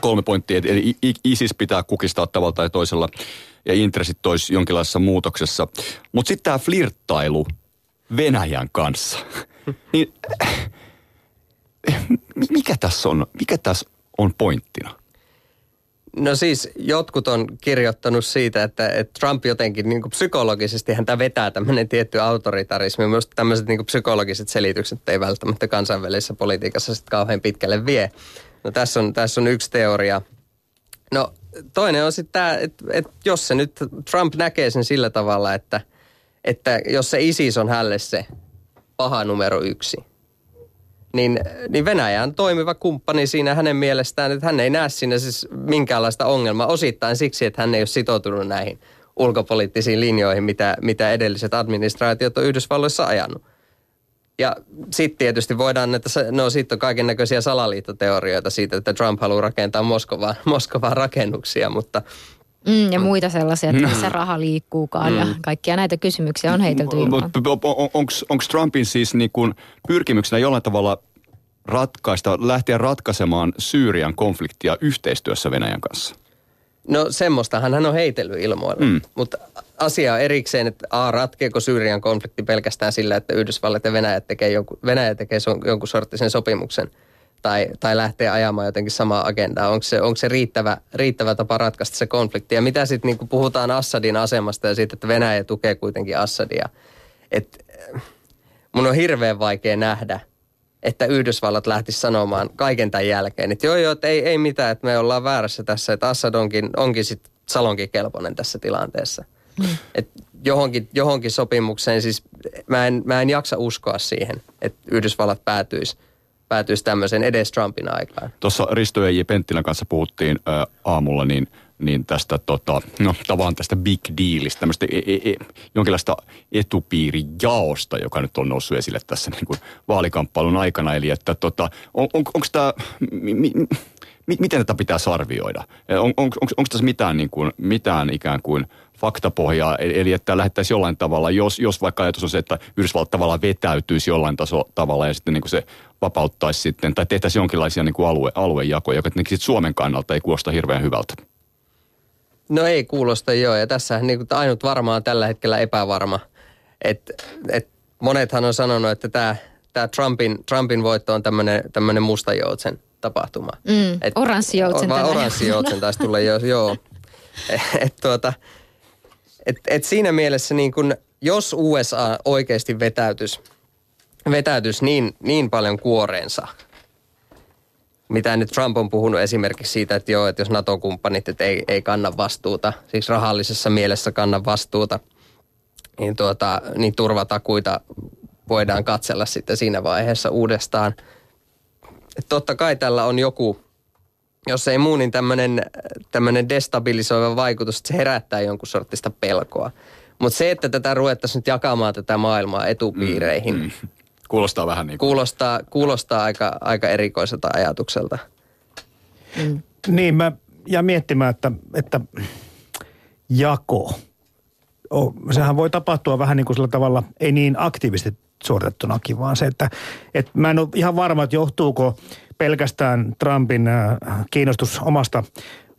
kolme pointtia, eli ISIS pitää kukistaa tavalla tai toisella, ja intressit olisi jonkinlaisessa muutoksessa. Mutta sitten tämä flirttailu Venäjän kanssa, niin mikä tässä on, mikä tässä on pointtina? No siis jotkut on kirjoittanut siitä, että, että Trump jotenkin niin psykologisesti häntä vetää tämmöinen tietty autoritarismi. Myös tämmöiset niin psykologiset selitykset ei välttämättä kansainvälisessä politiikassa sitten kauhean pitkälle vie. No tässä on, tässä on yksi teoria. No toinen on sitten tämä, että, että jos se nyt Trump näkee sen sillä tavalla, että, että jos se ISIS on hälle se paha numero yksi – niin, niin Venäjä on toimiva kumppani siinä hänen mielestään, että hän ei näe siinä siis minkäänlaista ongelmaa osittain siksi, että hän ei ole sitoutunut näihin ulkopoliittisiin linjoihin, mitä, mitä edelliset administraatiot on Yhdysvalloissa ajanut. Ja sitten tietysti voidaan, että no sitten on kaiken näköisiä salaliittoteorioita siitä, että Trump haluaa rakentaa Moskovaan, (laughs) Moskovaan rakennuksia, mutta Mm, ja muita sellaisia, että missä raha liikkuukaan mm. ja kaikkia näitä kysymyksiä on heitelty ilmaan. Onko Trumpin siis niin kuin pyrkimyksenä jollain tavalla ratkaista, lähteä ratkaisemaan Syyrian konfliktia yhteistyössä Venäjän kanssa? No semmoistahan hän on heitellyt ilmoilla, mm. mutta asia on erikseen, että A, ratkeeko Syyrian konflikti pelkästään sillä, että Yhdysvallat ja Venäjä tekee jonkun, Venäjä tekee jonkun sorttisen sopimuksen – tai, tai lähtee ajamaan jotenkin samaa agendaa? Onko se, onko se riittävä, riittävä tapa ratkaista se konflikti? Ja mitä sitten niin puhutaan Assadin asemasta ja siitä, että Venäjä tukee kuitenkin Assadia? Et, mun on hirveän vaikea nähdä, että Yhdysvallat lähtisi sanomaan kaiken tämän jälkeen, että joo joo, että ei, ei mitään, että me ollaan väärässä tässä, että Assad onkin, onkin sitten salonkin kelpoinen tässä tilanteessa. Mm. Et johonkin, johonkin sopimukseen, siis mä en, mä en jaksa uskoa siihen, että Yhdysvallat päätyisi – päätyisi tämmöiseen edes Trumpin aikaan. Tuossa Risto J. Penttilän kanssa puhuttiin ä, aamulla, niin niin tästä tota, no, tavallaan tästä big dealista, tämmöistä e, e, e, jonkinlaista etupiirijaosta, joka nyt on noussut esille tässä niin kuin vaalikamppailun aikana. Eli että tota, on, on, onko tämä, mi, mi, miten tätä pitää arvioida? On, on, onko tässä mitään, niin kuin, mitään ikään kuin faktapohjaa, eli että lähettäisiin jollain tavalla, jos, jos vaikka ajatus on se, että Yhdysvallat tavallaan vetäytyisi jollain taso tavalla ja sitten niin kuin se vapauttaisi sitten, tai tehtäisiin jonkinlaisia niin kuin alue, aluejakoja, joka Suomen kannalta ei kuulosta hirveän hyvältä. No ei kuulosta joo, ja tässä niin ainut varmaan tällä hetkellä epävarma. Et, et monethan on sanonut, että tämä tää Trumpin, Trumpin voitto on tämmöinen mustajoutsen tapahtuma. Mm, oranssijoutsen. Vai oranssijoutsen taisi tulla, jo, joo. (laughs) Et, tuota, et, et siinä mielessä niin kun, jos USA oikeasti vetäytys, vetäytys niin, niin paljon kuoreensa – mitä nyt Trump on puhunut esimerkiksi siitä, että joo, että jos NATO-kumppanit että ei, ei kanna vastuuta, siis rahallisessa mielessä kanna vastuuta, niin, tuota, niin turvatakuita voidaan katsella sitten siinä vaiheessa uudestaan. Et totta kai tällä on joku, jos ei muu, niin tämmöinen destabilisoiva vaikutus, että se herättää jonkun sortista pelkoa. Mutta se, että tätä ruvettaisiin nyt jakamaan tätä maailmaa etupiireihin, mm, mm. Kuulostaa vähän niin kuin. Kuulostaa, kuulostaa aika, aika erikoiselta ajatukselta. Mm. Niin, mä ja miettimään, että, että jako, oh, sehän voi tapahtua vähän niin kuin sillä tavalla, ei niin aktiivisesti suoritettunakin, vaan se, että, että mä en ole ihan varma, että johtuuko pelkästään Trumpin äh, kiinnostus omasta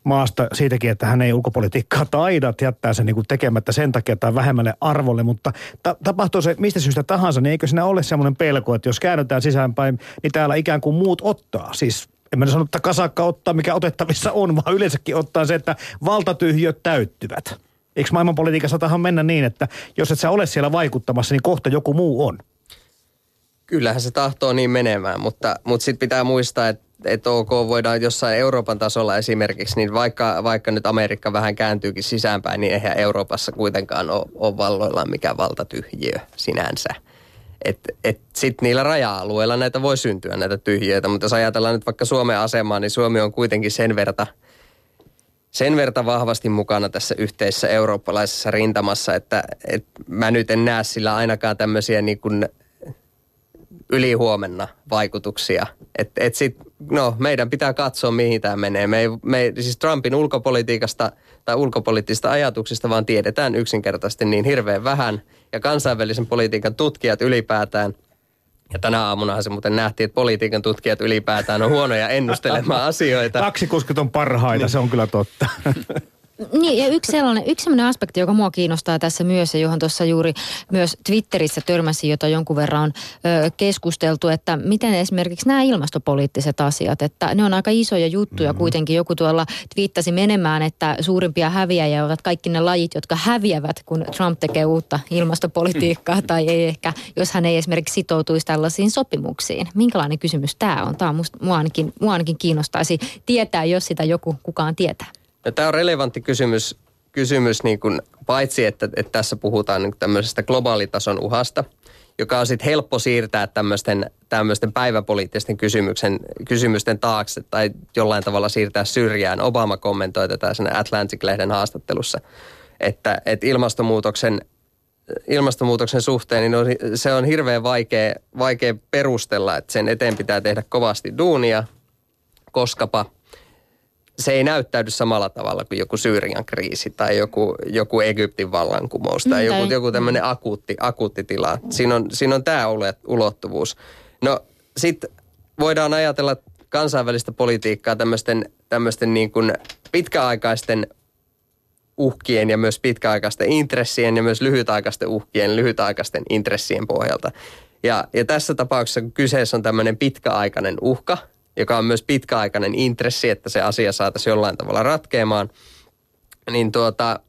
maasta siitäkin, että hän ei ulkopolitiikkaa (laughs) taida, jättää sen niin kuin tekemättä sen takia tai vähemmälle arvolle, mutta ta- tapahtuu se mistä syystä tahansa, niin eikö siinä ole semmoinen pelko, että jos käännytään sisäänpäin, niin täällä ikään kuin muut ottaa, siis en mä sano, että kasakka ottaa, mikä otettavissa on, vaan yleensäkin ottaa se, että valtatyhjöt täyttyvät. Eikö maailmanpolitiikassa tahan mennä niin, että jos et sä ole siellä vaikuttamassa, niin kohta joku muu on? Kyllähän se tahtoo niin menemään, mutta, mutta sitten pitää muistaa, että että ok, voidaan jossain Euroopan tasolla esimerkiksi, niin vaikka, vaikka nyt Amerikka vähän kääntyykin sisäänpäin, niin eihän Euroopassa kuitenkaan ole, ole valloillaan mikään valtatyhjiö sinänsä. Että et sitten niillä raja-alueilla näitä voi syntyä näitä tyhjiöitä, mutta jos ajatellaan nyt vaikka Suomen asemaa, niin Suomi on kuitenkin sen verta, sen verta vahvasti mukana tässä yhteisessä eurooppalaisessa rintamassa, että et mä nyt en näe sillä ainakaan tämmöisiä niin kuin ylihuomenna vaikutuksia. Et, et sit, no, meidän pitää katsoa, mihin tämä menee. Me ei, me siis Trumpin ulkopolitiikasta tai ulkopoliittisista ajatuksista vaan tiedetään yksinkertaisesti niin hirveän vähän. Ja kansainvälisen politiikan tutkijat ylipäätään – ja tänä aamunahan se muuten nähtiin, että politiikan tutkijat ylipäätään on huonoja ennustelemaan (laughs) asioita. Taksikuskit on parhaita, niin. se on kyllä totta. (laughs) Niin, ja yksi sellainen, yksi sellainen aspekti, joka mua kiinnostaa tässä myös, ja johon tuossa juuri myös Twitterissä törmäsin, jota jonkun verran on ö, keskusteltu, että miten esimerkiksi nämä ilmastopoliittiset asiat, että ne on aika isoja juttuja mm-hmm. kuitenkin. Joku tuolla twiittasi menemään, että suurimpia häviäjiä ovat kaikki ne lajit, jotka häviävät, kun Trump tekee uutta ilmastopolitiikkaa, tai ei ehkä, jos hän ei esimerkiksi sitoutuisi tällaisiin sopimuksiin. Minkälainen kysymys tämä on? Tämä on musta, mua, ainakin, mua ainakin kiinnostaisi tietää, jos sitä joku kukaan tietää. No, tämä on relevantti kysymys, kysymys niin kuin, paitsi, että, että tässä puhutaan niin tämmöisestä globaalitason uhasta, joka on sitten helppo siirtää tämmöisten, tämmöisten päiväpoliittisten kysymyksen, kysymysten taakse tai jollain tavalla siirtää syrjään. Obama kommentoi tätä Atlantic-lehden haastattelussa, että, että ilmastonmuutoksen, ilmastonmuutoksen suhteen niin on, se on hirveän vaikea, vaikea perustella, että sen eteen pitää tehdä kovasti duunia, koskapa – se ei näyttäydy samalla tavalla kuin joku Syyrian kriisi tai joku, joku Egyptin vallankumous tai joku, joku tämmöinen akuutti, akuutti tila. Siinä on, siinä on tämä ulottuvuus. No sitten voidaan ajatella kansainvälistä politiikkaa tämmöisten, tämmöisten niin kuin pitkäaikaisten uhkien ja myös pitkäaikaisten intressien ja myös lyhytaikaisten uhkien, lyhytaikaisten intressien pohjalta. Ja, ja tässä tapauksessa, kun kyseessä on tämmöinen pitkäaikainen uhka – joka on myös pitkäaikainen intressi, että se asia saataisiin jollain tavalla ratkeamaan, niin tuota,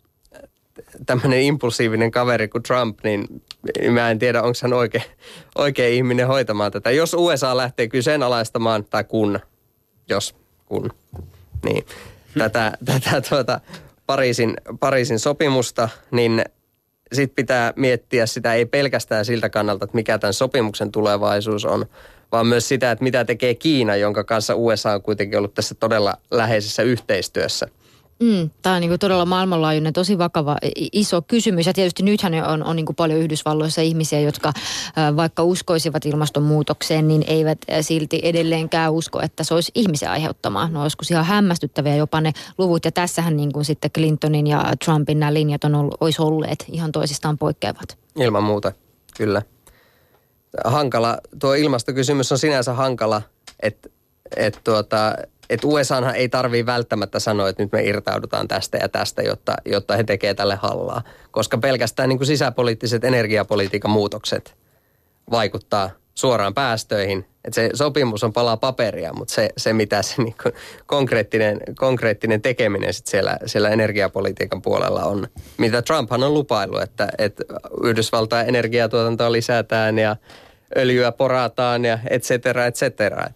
tämmöinen impulsiivinen kaveri kuin Trump, niin mä en tiedä, onko hän oikea, oikea ihminen hoitamaan tätä. Jos USA lähtee kyseenalaistamaan, tai kun, jos, kun, niin, tätä, tätä tuota, Pariisin, Pariisin sopimusta, niin sit pitää miettiä sitä ei pelkästään siltä kannalta, että mikä tämän sopimuksen tulevaisuus on, vaan myös sitä, että mitä tekee Kiina, jonka kanssa USA on kuitenkin ollut tässä todella läheisessä yhteistyössä. Mm, tämä on niin todella maailmanlaajuinen, tosi vakava iso kysymys. Ja tietysti nythän on, on niin paljon Yhdysvalloissa ihmisiä, jotka vaikka uskoisivat ilmastonmuutokseen, niin eivät silti edelleenkään usko, että se olisi ihmisen aiheuttamaa. No olisiko ihan hämmästyttäviä jopa ne luvut. Ja tässähän niin kuin sitten Clintonin ja Trumpin nämä linjat on ollut, olisi olleet ihan toisistaan poikkeavat. Ilman muuta, kyllä. Hankala, tuo ilmastokysymys on sinänsä hankala, että et tuota, että USA ei tarvii välttämättä sanoa, että nyt me irtaudutaan tästä ja tästä, jotta, jotta he tekee tälle hallaa. Koska pelkästään niin kuin sisäpoliittiset energiapolitiikan muutokset vaikuttaa suoraan päästöihin. Että se sopimus on palaa paperia, mutta se, se mitä se niin kuin konkreettinen, konkreettinen tekeminen sit siellä, siellä energiapolitiikan puolella on, mitä Trumphan on lupailu, että, että Yhdysvaltain energiatuotantoa lisätään ja öljyä porataan ja et cetera, et cetera.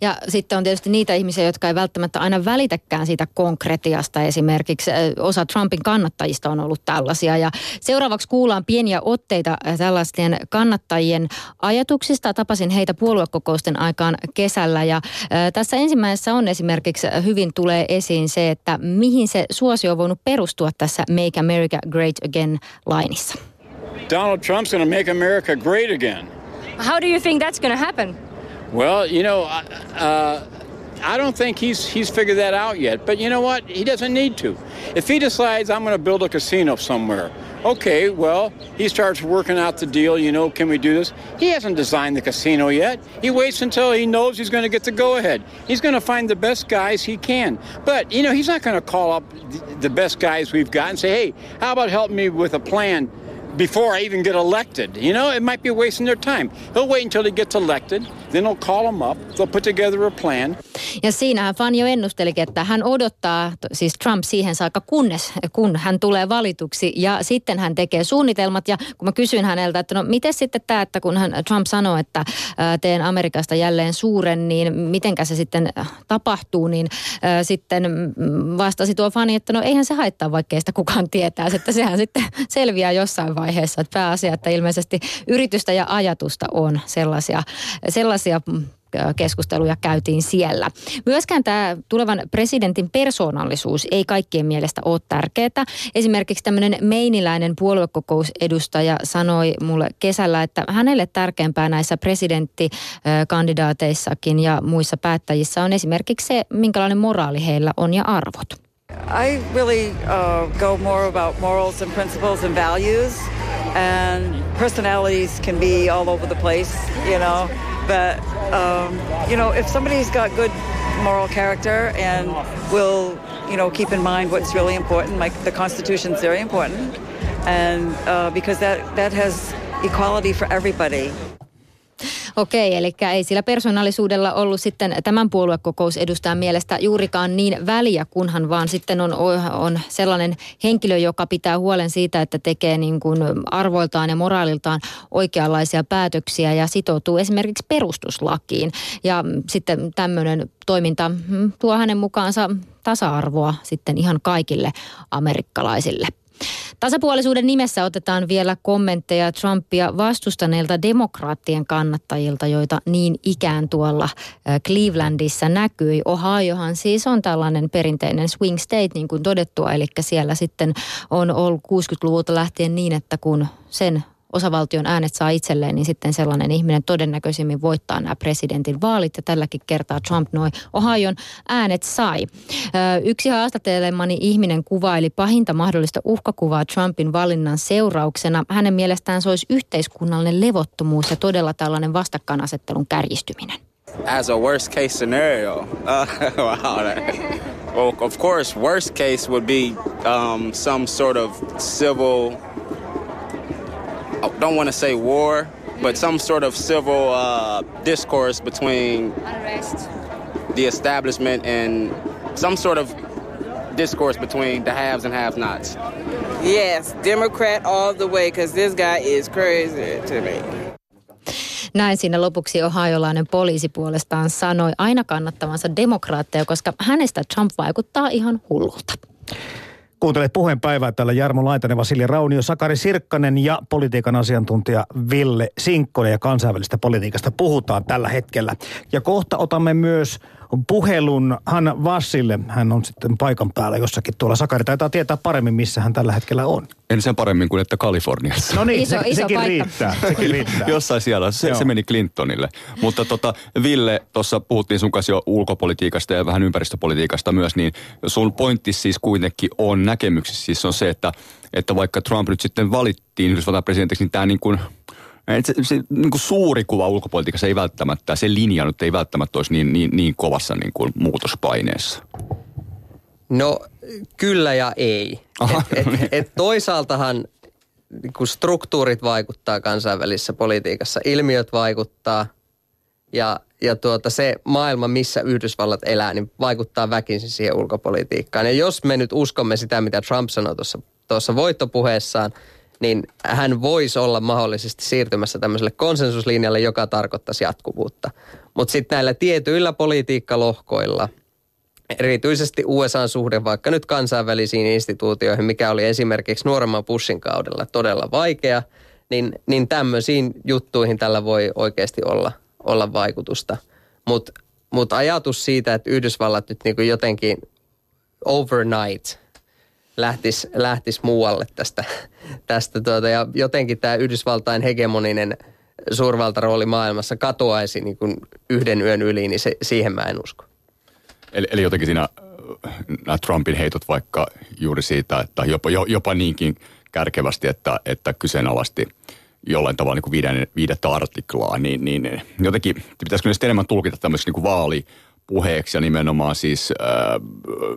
Ja sitten on tietysti niitä ihmisiä, jotka ei välttämättä aina välitäkään siitä konkretiasta. Esimerkiksi osa Trumpin kannattajista on ollut tällaisia. Ja seuraavaksi kuullaan pieniä otteita tällaisten kannattajien ajatuksista. Tapasin heitä puoluekokousten aikaan kesällä. Ja tässä ensimmäisessä on esimerkiksi hyvin tulee esiin se, että mihin se suosio on voinut perustua tässä Make America Great Again lainissa. Donald Trump's going to make America great again. How do you think that's going to happen? Well, you know, uh, I don't think he's he's figured that out yet. But you know what? He doesn't need to. If he decides I'm going to build a casino somewhere, okay, well, he starts working out the deal. You know, can we do this? He hasn't designed the casino yet. He waits until he knows he's going to get the go ahead. He's going to find the best guys he can. But you know, he's not going to call up the best guys we've got and say, "Hey, how about helping me with a plan?" Before I even get elected. You know, it might be wasting their time. He'll wait until he gets elected, then he'll call them up, they'll put together a plan. Ja siinähän Fanny jo ennustelikin, että hän odottaa, siis Trump siihen saakka, kunnes kun hän tulee valituksi ja sitten hän tekee suunnitelmat. Ja kun mä kysyin häneltä, että no miten sitten tämä, että kun hän, Trump sanoo, että teen Amerikasta jälleen suuren, niin mitenkä se sitten tapahtuu, niin sitten vastasi tuo Fanny, että no eihän se haittaa, vaikkei sitä kukaan tietää, että sehän sitten selviää jossain vaiheessa vaiheessa. Että pääasia, että ilmeisesti yritystä ja ajatusta on sellaisia, sellaisia mm, keskusteluja käytiin siellä. Myöskään tämä tulevan presidentin persoonallisuus ei kaikkien mielestä ole tärkeää. Esimerkiksi tämmöinen meiniläinen puoluekokousedustaja sanoi mulle kesällä, että hänelle tärkeämpää näissä presidenttikandidaateissakin ja muissa päättäjissä on esimerkiksi se, minkälainen moraali heillä on ja arvot. I really uh, go more about morals and principles and values, and personalities can be all over the place, you know. But um, you know, if somebody's got good moral character and will, you know, keep in mind what's really important, like the Constitution's very important, and uh, because that that has equality for everybody. Okei, eli ei sillä persoonallisuudella ollut sitten tämän puoluekokousedustajan mielestä juurikaan niin väliä, kunhan vaan sitten on, on sellainen henkilö, joka pitää huolen siitä, että tekee niin kuin arvoiltaan ja moraaliltaan oikeanlaisia päätöksiä ja sitoutuu esimerkiksi perustuslakiin. Ja sitten tämmöinen toiminta mm, tuo hänen mukaansa tasa-arvoa sitten ihan kaikille amerikkalaisille. Tasapuolisuuden nimessä otetaan vielä kommentteja Trumpia vastustaneilta demokraattien kannattajilta, joita niin ikään tuolla Clevelandissa näkyi. Ohiohan siis on tällainen perinteinen swing state, niin kuin todettua, eli siellä sitten on ollut 60-luvulta lähtien niin, että kun sen osavaltion äänet saa itselleen, niin sitten sellainen ihminen todennäköisimmin voittaa nämä presidentin vaalit. Ja tälläkin kertaa Trump noin Ohion äänet sai. Yksi haastattelemani ihminen kuvaili pahinta mahdollista uhkakuvaa Trumpin valinnan seurauksena. Hänen mielestään se olisi yhteiskunnallinen levottomuus ja todella tällainen vastakkainasettelun kärjistyminen. As a worst case scenario, uh, (laughs) wow, well, of course, worst case would be um, some sort of civil don't want to say war, but some sort of civil uh, discourse between Unrest. the establishment and some sort of discourse between the haves and have-nots. Yes, Democrat all the way, because this guy is crazy to me. Näin siinä lopuksi ohajolainen poliisi puolestaan sanoi aina kannattavansa demokraatteja, koska hänestä Trump vaikuttaa ihan hullulta. Kuuntelet puheen päivää täällä Jarmo Laitanen, Vasili Raunio, Sakari Sirkkanen ja politiikan asiantuntija Ville Sinkkonen ja kansainvälistä politiikasta puhutaan tällä hetkellä. Ja kohta otamme myös puhelun Hanna Vassille. Hän on sitten paikan päällä jossakin tuolla. Sakari taitaa tietää paremmin, missä hän tällä hetkellä on. En sen paremmin kuin että Kaliforniassa. No niin, Iso- se, iso sekin paikka. riittää. Sekin riittää. Jossain siellä. Se, Joo. se meni Clintonille. Mutta tota, Ville, tuossa puhuttiin sun kanssa jo ulkopolitiikasta ja vähän ympäristöpolitiikasta myös, niin sun pointti siis kuitenkin on näkemyksissä siis on se, että, että vaikka Trump nyt sitten valittiin Yhdysvaltain presidentiksi, niin tämä niin kuin, se, se niin kuin suuri kuva ulkopolitiikassa ei välttämättä, se linja nyt ei välttämättä olisi niin, niin, niin kovassa niin kuin muutospaineessa. No kyllä ja ei. Aha, et, et, et toisaaltahan niin kun struktuurit vaikuttaa kansainvälisessä politiikassa, ilmiöt vaikuttaa ja, ja tuota, se maailma, missä Yhdysvallat elää, niin vaikuttaa väkisin siihen ulkopolitiikkaan. Ja jos me nyt uskomme sitä, mitä Trump sanoi tuossa, tuossa voittopuheessaan, niin hän voisi olla mahdollisesti siirtymässä tämmöiselle konsensuslinjalle, joka tarkoittaisi jatkuvuutta. Mutta sitten näillä tietyillä politiikkalohkoilla – erityisesti USAn suhde vaikka nyt kansainvälisiin instituutioihin, mikä oli esimerkiksi nuoremman Bushin kaudella todella vaikea, niin, niin tämmöisiin juttuihin tällä voi oikeasti olla, olla vaikutusta. Mutta mut ajatus siitä, että Yhdysvallat nyt niinku jotenkin overnight lähtisi lähtis muualle tästä, tästä tuota, ja jotenkin tämä Yhdysvaltain hegemoninen suurvaltarooli maailmassa katoaisi niin kuin yhden yön yli, niin se, siihen mä en usko. Eli, eli jotenkin siinä äh, nämä Trumpin heitot vaikka juuri siitä, että jopa, jo, jopa niinkin kärkevästi, että, että kyseenalaisti jollain tavalla niin kuin viiden, viidettä artiklaa, niin, niin jotenkin pitäisikö sitten enemmän tulkita tämmöiseksi niin kuin vaalipuheeksi ja nimenomaan siis äh,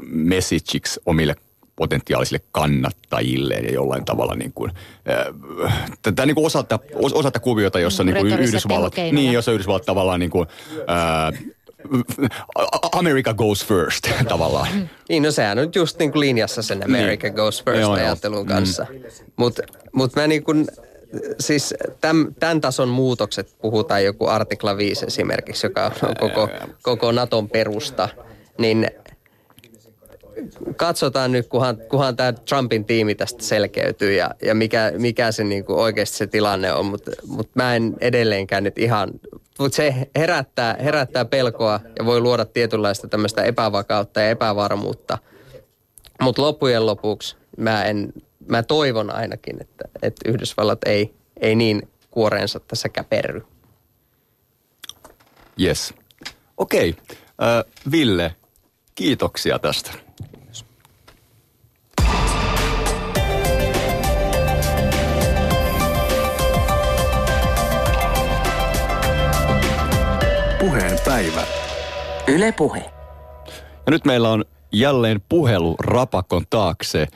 messageiksi omille potentiaalisille kannattajille ja jollain tavalla niin kuin, äh, tätä niin kuin osata, os- osata kuviota, jossa niin kuin Yhdysvallat, niin, jossa Yhdysvallat tavallaan niin kuin, äh, America goes first (laughs) tavallaan. Niin, no sehän on nyt just niin kuin linjassa sen America Niin. Goes First Joo, joo. ajattelun kanssa. Mutta mut mä niin kuin, siis tämän, tämän tason muutokset, puhutaan joku artikla 5 esimerkiksi, joka on koko, koko Naton perusta, niin katsotaan nyt, kunhan, kunhan tämä Trumpin tiimi tästä selkeytyy ja, ja mikä, mikä se niin kuin oikeasti se tilanne on, mutta mut mä en edelleenkään nyt ihan, mutta se herättää, herättää pelkoa ja voi luoda tietynlaista tämmöistä epävakautta ja epävarmuutta. Mutta loppujen lopuksi mä, en, mä toivon ainakin, että, että Yhdysvallat ei, ei niin kuoreensa tässä käperry. Yes. Okei. Äh, Ville, kiitoksia tästä. Puheen päivä. Yle Puhe. Ja nyt meillä on jälleen puhelu rapakon taakse.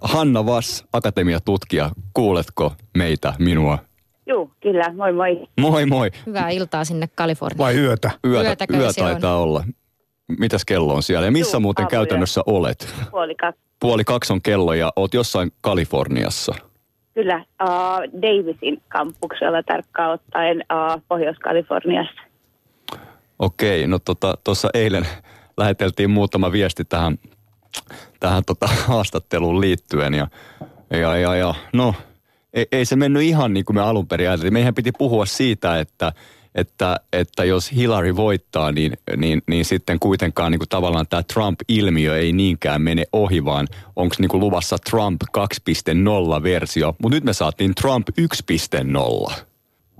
Hanna Vass, akatemiatutkija, kuuletko meitä, minua? Joo, kyllä. Moi moi. Moi moi. Hyvää iltaa sinne Kaliforniaan. Vai yötä? Yötä, Yötäkö yö se on? taitaa olla. Mitäs kello on siellä? Ja missä Juu, muuten aamuyö. käytännössä olet? Puoli kaksi. Puoli kaksi on kello ja oot jossain Kaliforniassa. Kyllä, uh, Davisin kampuksella tarkkaan ottaen uh, Pohjois-Kaliforniassa. Okei, no tuossa tota, eilen läheteltiin muutama viesti tähän, tähän tota, haastatteluun liittyen ja, ja, ja, ja no ei, ei se mennyt ihan niin kuin me alun perin ajateltiin. Meidän piti puhua siitä, että, että, että jos Hillary voittaa, niin, niin, niin sitten kuitenkaan niin kuin tavallaan tämä Trump-ilmiö ei niinkään mene ohi, vaan onko niin kuin luvassa Trump 2.0-versio. Mutta nyt me saatiin Trump 1.0.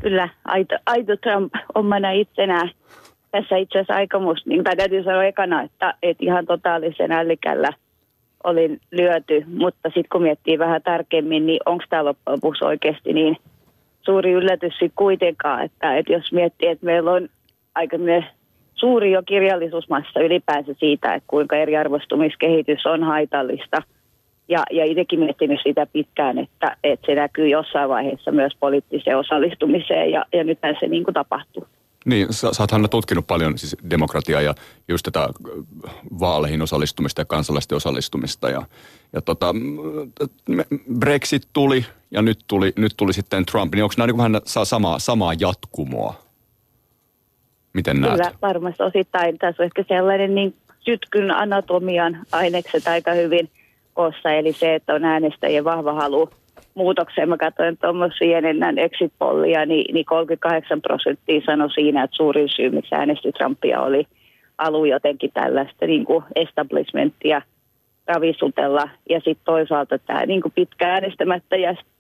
Kyllä, aito, aito Trump omana itsenään. Tässä itse asiassa aikomus, niin tai täytyy sanoa ekana, että, että ihan totaalisen ällikällä olin lyöty, mutta sitten kun miettii vähän tarkemmin, niin onko tämä loppujen lopuksi oikeasti niin suuri yllätys sitten kuitenkaan, että, että jos miettii, että meillä on aika suuri jo kirjallisuusmassa ylipäänsä siitä, että kuinka eriarvoistumiskehitys on haitallista. Ja, ja itsekin miettinyt sitä pitkään, että, että se näkyy jossain vaiheessa myös poliittiseen osallistumiseen ja, ja nythän se niin kuin tapahtuu. Niin, sä, sä oot Hanna tutkinut paljon siis demokratiaa ja just tätä äh, vaaleihin osallistumista ja kansalaisten osallistumista. Ja, ja tota, Brexit tuli ja nyt tuli, nyt tuli sitten Trump. Niin onko nämä niin vähän saa samaa, samaa jatkumoa? Miten näet? Kyllä, varmasti osittain. Tässä on ehkä sellainen niin sytkyn anatomian ainekset aika hyvin koossa, eli se, että on äänestäjien vahva halu muutokseen. Mä katsoin tuommoisia CNN exit pollia, niin, niin 38 prosenttia sanoi siinä, että suurin syy, miksi äänesti Trumpia oli alu jotenkin tällaista niin kuin establishmenttia ravisutella. Ja sitten toisaalta tämä niin kuin pitkä äänestämättä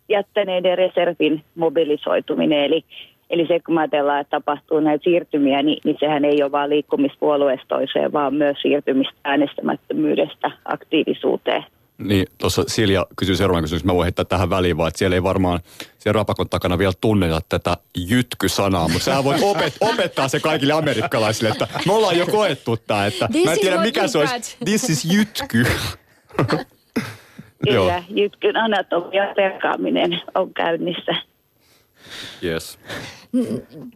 jättäneiden reservin mobilisoituminen. Eli, eli se, kun ajatellaan, että tapahtuu näitä siirtymiä, niin, niin sehän ei ole vain liikkumista puolueesta toiseen, vaan myös siirtymistä äänestämättömyydestä aktiivisuuteen. Niin, tuossa Silja kysyy seuraavan kysymys, mä voin heittää tähän väliin vaan, että siellä ei varmaan siellä rapakon takana vielä tunneta tätä jytky-sanaa, mutta sä voit opet, (laughs) opettaa se kaikille amerikkalaisille, että me ollaan jo koettu tämä, että This mä en tiedä mikä se olisi, this is jytky. Joo. Kyllä, jytkyn anatomian perkaaminen on käynnissä. Yes. Mm,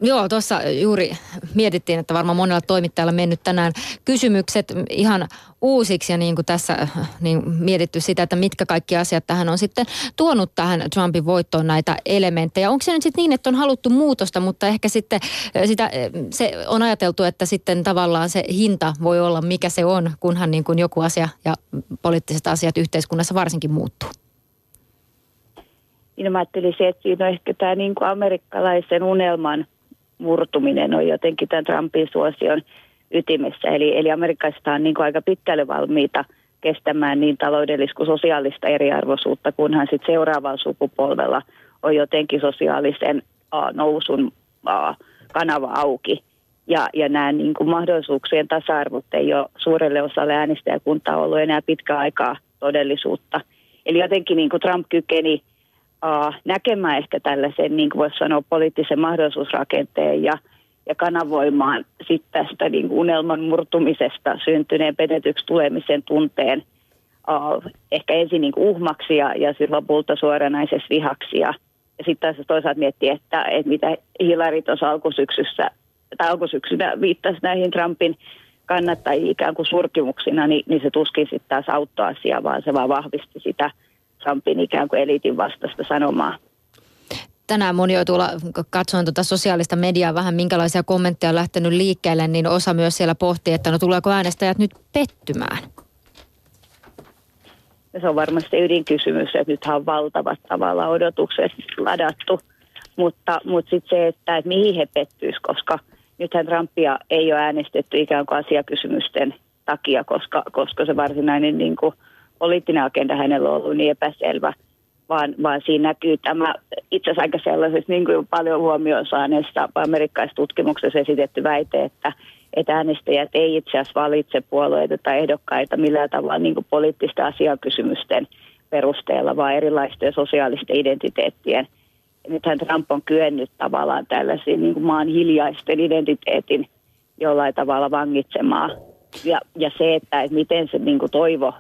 Joo, tuossa juuri mietittiin, että varmaan monella toimittajalla mennyt tänään kysymykset ihan uusiksi ja niin kuin tässä niin mietitty sitä, että mitkä kaikki asiat tähän on sitten tuonut tähän Trumpin voittoon näitä elementtejä. Onko se nyt sitten niin, että on haluttu muutosta, mutta ehkä sitten äh, sitä, äh, se on ajateltu, että sitten tavallaan se hinta voi olla mikä se on, kunhan niin kuin joku asia ja poliittiset asiat yhteiskunnassa varsinkin muuttuu. Niin mä ajattelin se, että siinä on ehkä tämä niin kuin amerikkalaisen unelman murtuminen on jotenkin tämän Trumpin suosion ytimessä. Eli, eli amerikkalaiset on niin kuin aika pitkälle valmiita kestämään niin taloudellista kuin sosiaalista eriarvoisuutta, kunhan sitten seuraavalla sukupolvella on jotenkin sosiaalisen uh, nousun uh, kanava auki. Ja, ja nämä niin kuin mahdollisuuksien tasa-arvot ei ole suurelle osalle äänestäjäkuntaa ollut enää pitkä aikaa todellisuutta. Eli jotenkin niin kuin Trump kykeni uh, näkemään ehkä tällaisen, niin kuin voisi sanoa, poliittisen mahdollisuusrakenteen ja, ja kanavoimaan sitten tästä niin kuin unelman murtumisesta syntyneen petetyksi tulemisen tunteen uh, ehkä ensin niin kuin uhmaksi ja, ja sitten lopulta suoranaisessa vihaksi. Ja, ja sitten taas toisaalta miettiä, että, että mitä Hillary tuossa alkusyksyssä, tai alkusyksynä viittasi näihin Trumpin kannattajia ikään kuin surkimuksina, niin, niin se tuskin sitten taas auttoi asiaa, vaan se vaan vahvisti sitä – Trumpin ikään kuin eliitin vastaista sanomaa. Tänään moni jo tuolla katsoin tuota sosiaalista mediaa vähän, minkälaisia kommentteja on lähtenyt liikkeelle, niin osa myös siellä pohtii, että no tuleeko äänestäjät nyt pettymään? Se on varmasti ydinkysymys, että nythän on valtavat tavalla odotukset ladattu. Mutta, mutta sitten se, että, että mihin he pettyisivät, koska nythän Trumpia ei ole äänestetty ikään kuin asiakysymysten takia, koska, koska se varsinainen niin kuin, poliittinen agenda hänellä on ollut niin epäselvä, vaan, vaan siinä näkyy tämä itse asiassa aika sellaisessa niin kuin paljon huomioon saaneessa amerikkalaisessa tutkimuksessa esitetty väite, että, että äänestäjät ei itse asiassa valitse puolueita tai ehdokkaita millään tavalla niin kuin poliittisten asiakysymysten perusteella, vaan erilaisten sosiaalisten identiteettien. Ja nythän Trump on kyennyt tavallaan tällaisiin niin kuin maan hiljaisten identiteetin jollain tavalla vangitsemaan. Ja, ja se, että, että miten se niin kuin toivo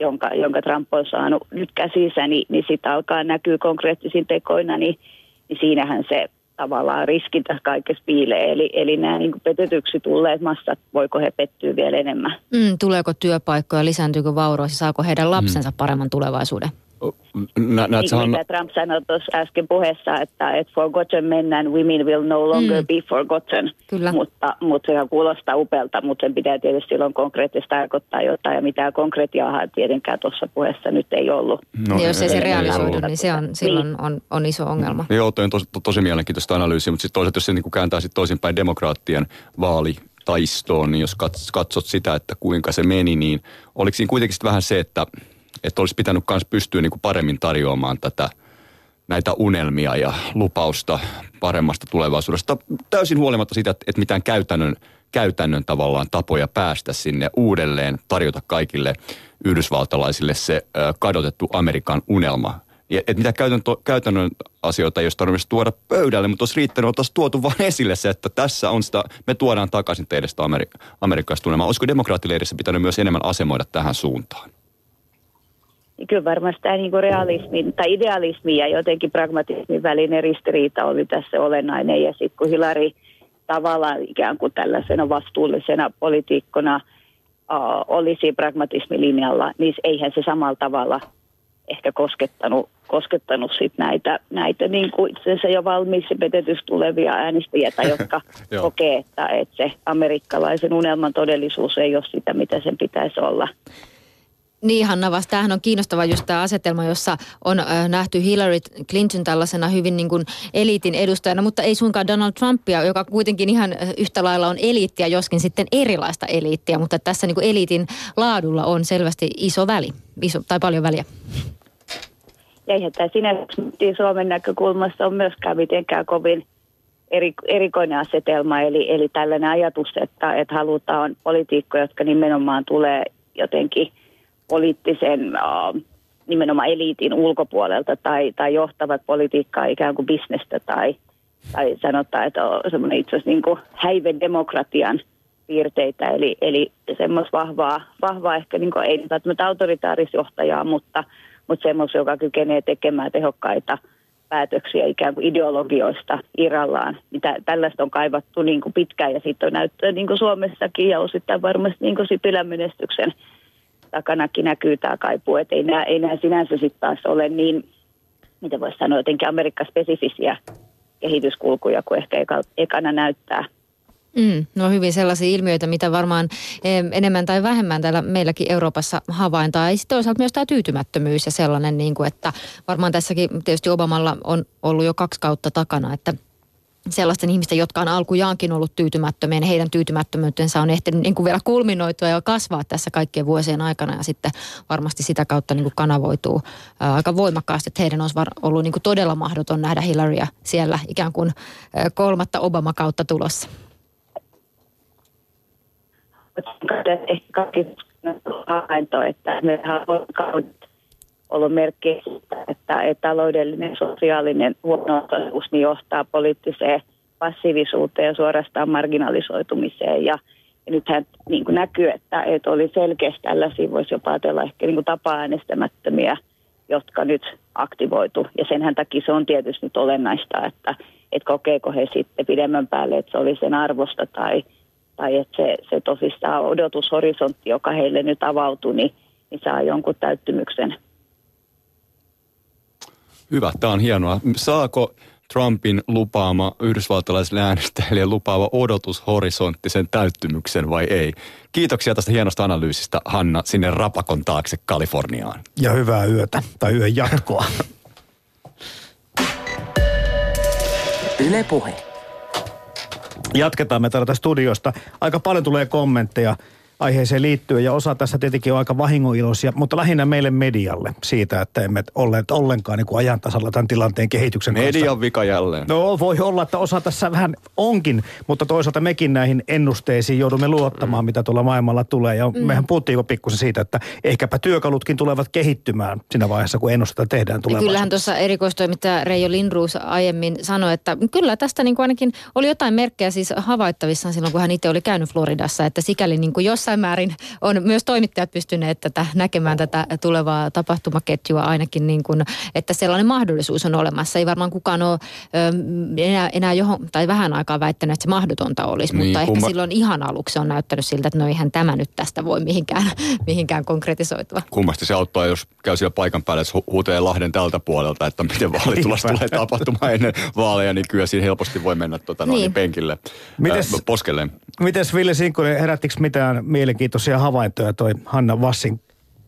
jonka, jonka Trump on saanut nyt käsissä, niin, niin sitten alkaa näkyä konkreettisin tekoina, niin, niin siinähän se tavallaan riski tässä kaikessa piilee. Eli, eli nämä niin petetyksi tulleet massat, voiko he pettyä vielä enemmän? Mm, tuleeko työpaikkoja, lisääntyykö vauraus ja saako heidän lapsensa mm. paremman tulevaisuuden? Nä, niin kuin mitä Trump sanoi tuossa äsken puheessa, että, että forgotten men and women will no longer mm. be forgotten. Kyllä. Mutta, mutta se kuulostaa upelta, mutta sen pitää tietysti silloin konkreettisesti tarkoittaa jotain. Ja mitään konkretiaa tietenkään tuossa puheessa nyt ei ollut. No, niin jos ei se realisoidu, niin se on, silloin niin. on, on iso ongelma. Joo, toi on tosi, to, tosi mielenkiintoista analyysiä, mutta sitten toisaalta jos se niin kääntää sitten toisinpäin demokraattien vaali taistoon, niin jos katsot sitä, että kuinka se meni, niin oliko siinä kuitenkin vähän se, että että olisi pitänyt myös pystyä niin kuin paremmin tarjoamaan tätä näitä unelmia ja lupausta paremmasta tulevaisuudesta. Täysin huolimatta siitä, että mitään käytännön, käytännön tavallaan tapoja päästä sinne uudelleen, tarjota kaikille yhdysvaltalaisille se kadotettu Amerikan unelma. Että mitä käytännön, käytännön asioita ei olisi tarvitse tuoda pöydälle, mutta olisi riittänyt, oltaisiin tuotu vain (laughs) esille se, että tässä on sitä, me tuodaan takaisin teille sitä Ameri- amerikkalaista unelmaa. Olisiko demokraattileirissä pitänyt myös enemmän asemoida tähän suuntaan? Niin kyllä varmasti tämä niin realismin tai idealismi ja jotenkin pragmatismin välinen ristiriita oli tässä olennainen. Ja sitten kun Hilari tavallaan ikään kuin tällaisena vastuullisena poliitikkona uh, olisi pragmatismilinjalla, niin eihän se samalla tavalla ehkä koskettanut, koskettanut sit näitä, näitä niin kuin itsensä jo valmiiksi petetystä tulevia äänestäjiä, (laughs) jotka kokee, että, että se amerikkalaisen unelman todellisuus ei ole sitä, mitä sen pitäisi olla. Niin Hanna, vasta tämähän on kiinnostava just tämä asetelma, jossa on äh, nähty Hillary Clinton tällaisena hyvin niin kuin eliitin edustajana, mutta ei suinkaan Donald Trumpia, joka kuitenkin ihan yhtä lailla on eliittiä, joskin sitten erilaista eliittiä, mutta tässä niin kuin eliitin laadulla on selvästi iso väli, iso, tai paljon väliä. Ja eihän tämä sinänsä Suomen näkökulmasta on myöskään mitenkään kovin eri, erikoinen asetelma, eli, eli tällainen ajatus, että, että halutaan poliitikkoja, jotka nimenomaan tulee jotenkin – poliittisen nimenomaan eliitin ulkopuolelta tai, tai johtavat politiikkaa ikään kuin bisnestä tai, tai sanotaan, että on semmoinen itse asiassa niin häiven demokratian piirteitä, eli, eli semmoista vahvaa, vahvaa ehkä niin kuin, ei välttämättä autoritaarisjohtajaa, mutta, mutta semmoista, joka kykenee tekemään tehokkaita päätöksiä ikään kuin ideologioista irrallaan. Mitä, tällaista on kaivattu niin kuin pitkään ja sitten on näyttöä niin kuin Suomessakin ja osittain varmasti niin kuin Sipilän menestyksen takanakin näkyy tämä kaipuu, että ei nämä, ei nämä sinänsä sitten taas ole niin, mitä voisi sanoa, jotenkin Amerikka-spesifisiä kehityskulkuja kuin ehkä eka, ekana näyttää. Mm, no hyvin sellaisia ilmiöitä, mitä varmaan enemmän tai vähemmän täällä meilläkin Euroopassa havaintaa. Ja sitten toisaalta myös tämä tyytymättömyys ja sellainen, niin kuin, että varmaan tässäkin tietysti Obamalla on ollut jo kaksi kautta takana, että – sellaisten ihmisten, jotka on alkujaankin ollut tyytymättömiä, niin heidän tyytymättömyytensä on ehtinyt niin kuin vielä kulminoitua ja kasvaa tässä kaikkien vuosien aikana ja sitten varmasti sitä kautta niin kuin kanavoituu ää, aika voimakkaasti, että heidän olisi ollut niin kuin todella mahdoton nähdä Hillarya siellä ikään kuin ää, kolmatta Obama-kautta tulossa. Ehkä kaikki että me kaudet ollut merkki että, että taloudellinen sosiaalinen huono niin johtaa poliittiseen passiivisuuteen ja suorastaan marginalisoitumiseen. Ja, ja nythän niin kuin näkyy, että, että oli selkeästi tällaisia, voisi jopa ajatella ehkä niin tapa-äänestämättömiä, jotka nyt aktivoitu. Ja senhän takia se on tietysti nyt olennaista, että, että kokeeko he sitten pidemmän päälle, että se oli sen arvosta tai, tai että se, se tosissaan odotushorisontti, joka heille nyt avautui, niin, niin saa jonkun täyttymyksen Hyvä, tämä on hienoa. Saako Trumpin lupaama yhdysvaltalaisille äänestäjille lupaava odotushorisontti sen täyttymyksen vai ei? Kiitoksia tästä hienosta analyysistä, Hanna, sinne rapakon taakse Kaliforniaan. Ja hyvää yötä tai yön jatkoa. (laughs) Yle Puhe. Jatketaan me täältä studiosta. Aika paljon tulee kommentteja aiheeseen liittyen ja osa tässä tietenkin on aika vahingoiloisia, mutta lähinnä meille medialle siitä, että emme olleet ollenkaan niin kuin ajan tasalla tämän tilanteen kehityksen Median kanssa. Median vika jälleen. No voi olla, että osa tässä vähän onkin, mutta toisaalta mekin näihin ennusteisiin joudumme luottamaan, mm. mitä tuolla maailmalla tulee. Ja mm. mehän puhuttiin jo pikkusen siitä, että ehkäpä työkalutkin tulevat kehittymään siinä vaiheessa, kun ennustetta tehdään tulevaisuudessa. Kyllähän tuossa erikoistoimittaja Reijo Lindruus aiemmin sanoi, että kyllä tästä niin kuin ainakin oli jotain merkkejä siis havaittavissa silloin, kun hän itse oli käynyt Floridassa, että sikäli niin kuin jossain jossain määrin on myös toimittajat pystyneet tätä, näkemään tätä tulevaa tapahtumaketjua ainakin niin kuin, että sellainen mahdollisuus on olemassa. Ei varmaan kukaan ole enää, enää johon, tai vähän aikaa väittänyt, että se mahdotonta olisi, niin, mutta ehkä silloin ihan aluksi on näyttänyt siltä, että no eihän tämä nyt tästä voi mihinkään, (laughs) mihinkään konkretisoitua. Kummasti se auttaa, jos käy siellä paikan päällä, että huutee Lahden tältä puolelta, että miten vaalitulos tulee tapahtumaan ennen vaaleja, niin kyllä siinä helposti voi mennä tuota, niin. noin, penkille, Mites, äh, poskelle. Mites Ville Sinkkonen, herättikö mitään mielenkiintoisia havaintoja toi Hanna Vassin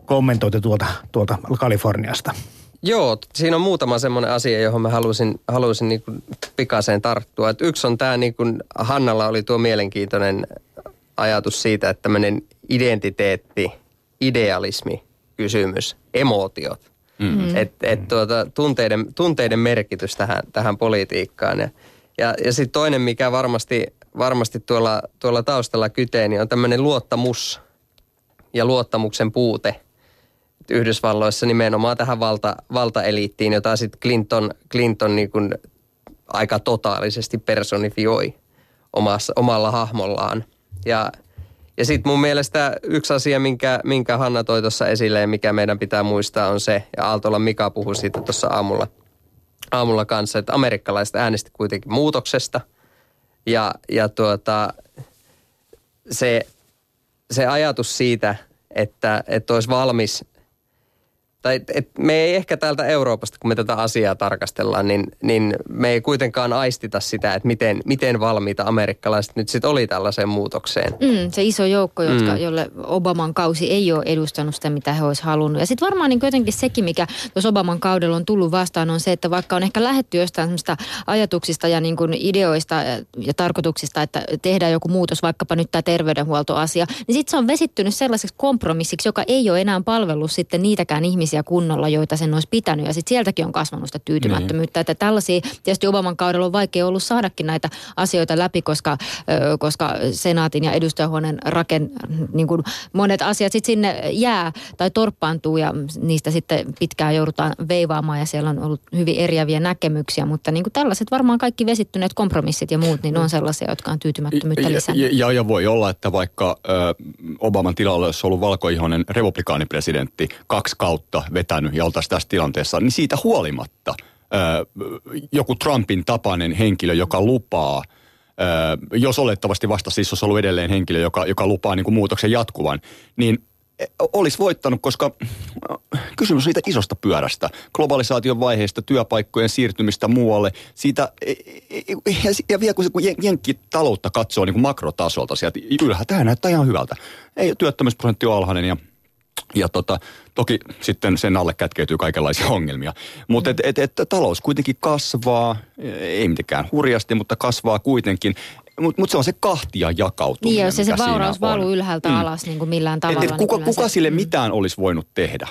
kommentointi tuolta, tuolta Kaliforniasta? Joo, siinä on muutama semmoinen asia, johon mä halusin, halusin niin kuin pikaiseen tarttua. Et yksi on tämä, niin kuin Hannalla oli tuo mielenkiintoinen ajatus siitä, että tämmöinen identiteetti, idealismi, kysymys, emootiot. Mm. Että et tuota, tunteiden, tunteiden merkitys tähän, tähän politiikkaan. Ja, ja, ja sitten toinen, mikä varmasti varmasti tuolla, tuolla taustalla kyteen, niin on tämmöinen luottamus ja luottamuksen puute Yhdysvalloissa nimenomaan tähän valta, valtaeliittiin, jota sitten Clinton, Clinton niin kuin aika totaalisesti personifioi omassa, omalla hahmollaan. Ja, ja sitten mun mielestä yksi asia, minkä, minkä Hanna toi tuossa esille ja mikä meidän pitää muistaa on se, ja Aaltola Mika puhui siitä tuossa aamulla, aamulla kanssa, että amerikkalaiset äänesti kuitenkin muutoksesta – ja, ja tuota, se, se ajatus siitä, että, että olisi valmis tai et me ei ehkä täältä Euroopasta, kun me tätä asiaa tarkastellaan, niin, niin me ei kuitenkaan aistita sitä, että miten, miten valmiita amerikkalaiset nyt sitten oli tällaiseen muutokseen. Mm, se iso joukko, jotka, Mm. jolle Obaman kausi ei ole edustanut sitä, mitä he olisivat halunnut. Ja sitten varmaan niin jotenkin sekin, mikä tuossa Obaman kaudella on tullut vastaan, on se, että vaikka on ehkä lähetty jostain semmoista ajatuksista ja niin kuin ideoista ja, ja tarkoituksista, että tehdään joku muutos, vaikkapa nyt tämä terveydenhuoltoasia, niin sitten se on vesittynyt sellaiseksi kompromissiksi, joka ei ole enää palvellut sitten niitäkään ihmisiä kunnolla, joita sen olisi pitänyt. Ja sitten sieltäkin on kasvanut sitä tyytymättömyyttä. Että tällaisia, tietysti Obaman kaudella on vaikea ollut saadakin näitä asioita läpi, koska, koska senaatin ja edustajahuoneen raken, niin kuin monet asiat sitten sinne jää tai torppaantuu ja niistä sitten pitkään joudutaan veivaamaan ja siellä on ollut hyvin eriäviä näkemyksiä, mutta niin kuin tällaiset varmaan kaikki vesittyneet kompromissit ja muut, niin on sellaisia, jotka on tyytymättömyyttä Ja, lisännyt. ja, ja voi olla, että vaikka ö, Obaman tilalla olisi ollut valkoihoinen republikaanipresidentti kaksi kautta vetänyt ja oltaisiin tässä tilanteessa, niin siitä huolimatta joku Trumpin tapainen henkilö, joka lupaa, jos olettavasti vasta siis olisi ollut edelleen henkilö, joka, joka lupaa niin kuin muutoksen jatkuvan, niin olisi voittanut, koska kysymys on siitä isosta pyörästä, globalisaation vaiheesta, työpaikkojen siirtymistä muualle, siitä, ja, ja vielä kun, se, kun jen- jenkki taloutta katsoo niin kuin makrotasolta sieltä ylhäältä, tämä näyttää ihan hyvältä. Ei, työttömyysprosentti on alhainen ja ja tota, toki sitten sen alle kätkeytyy kaikenlaisia (laughs) ongelmia. Mutta et, et, et, talous kuitenkin kasvaa, ei mitenkään hurjasti, mutta kasvaa kuitenkin. Mutta mut se on se kahtia jakautuminen. Niin, jos se siinä vauraus valuu ylhäältä Mm. alas niin kuin millään tavalla. Et, et kuka, niin kuka se- sille mitään olisi voinut tehdä?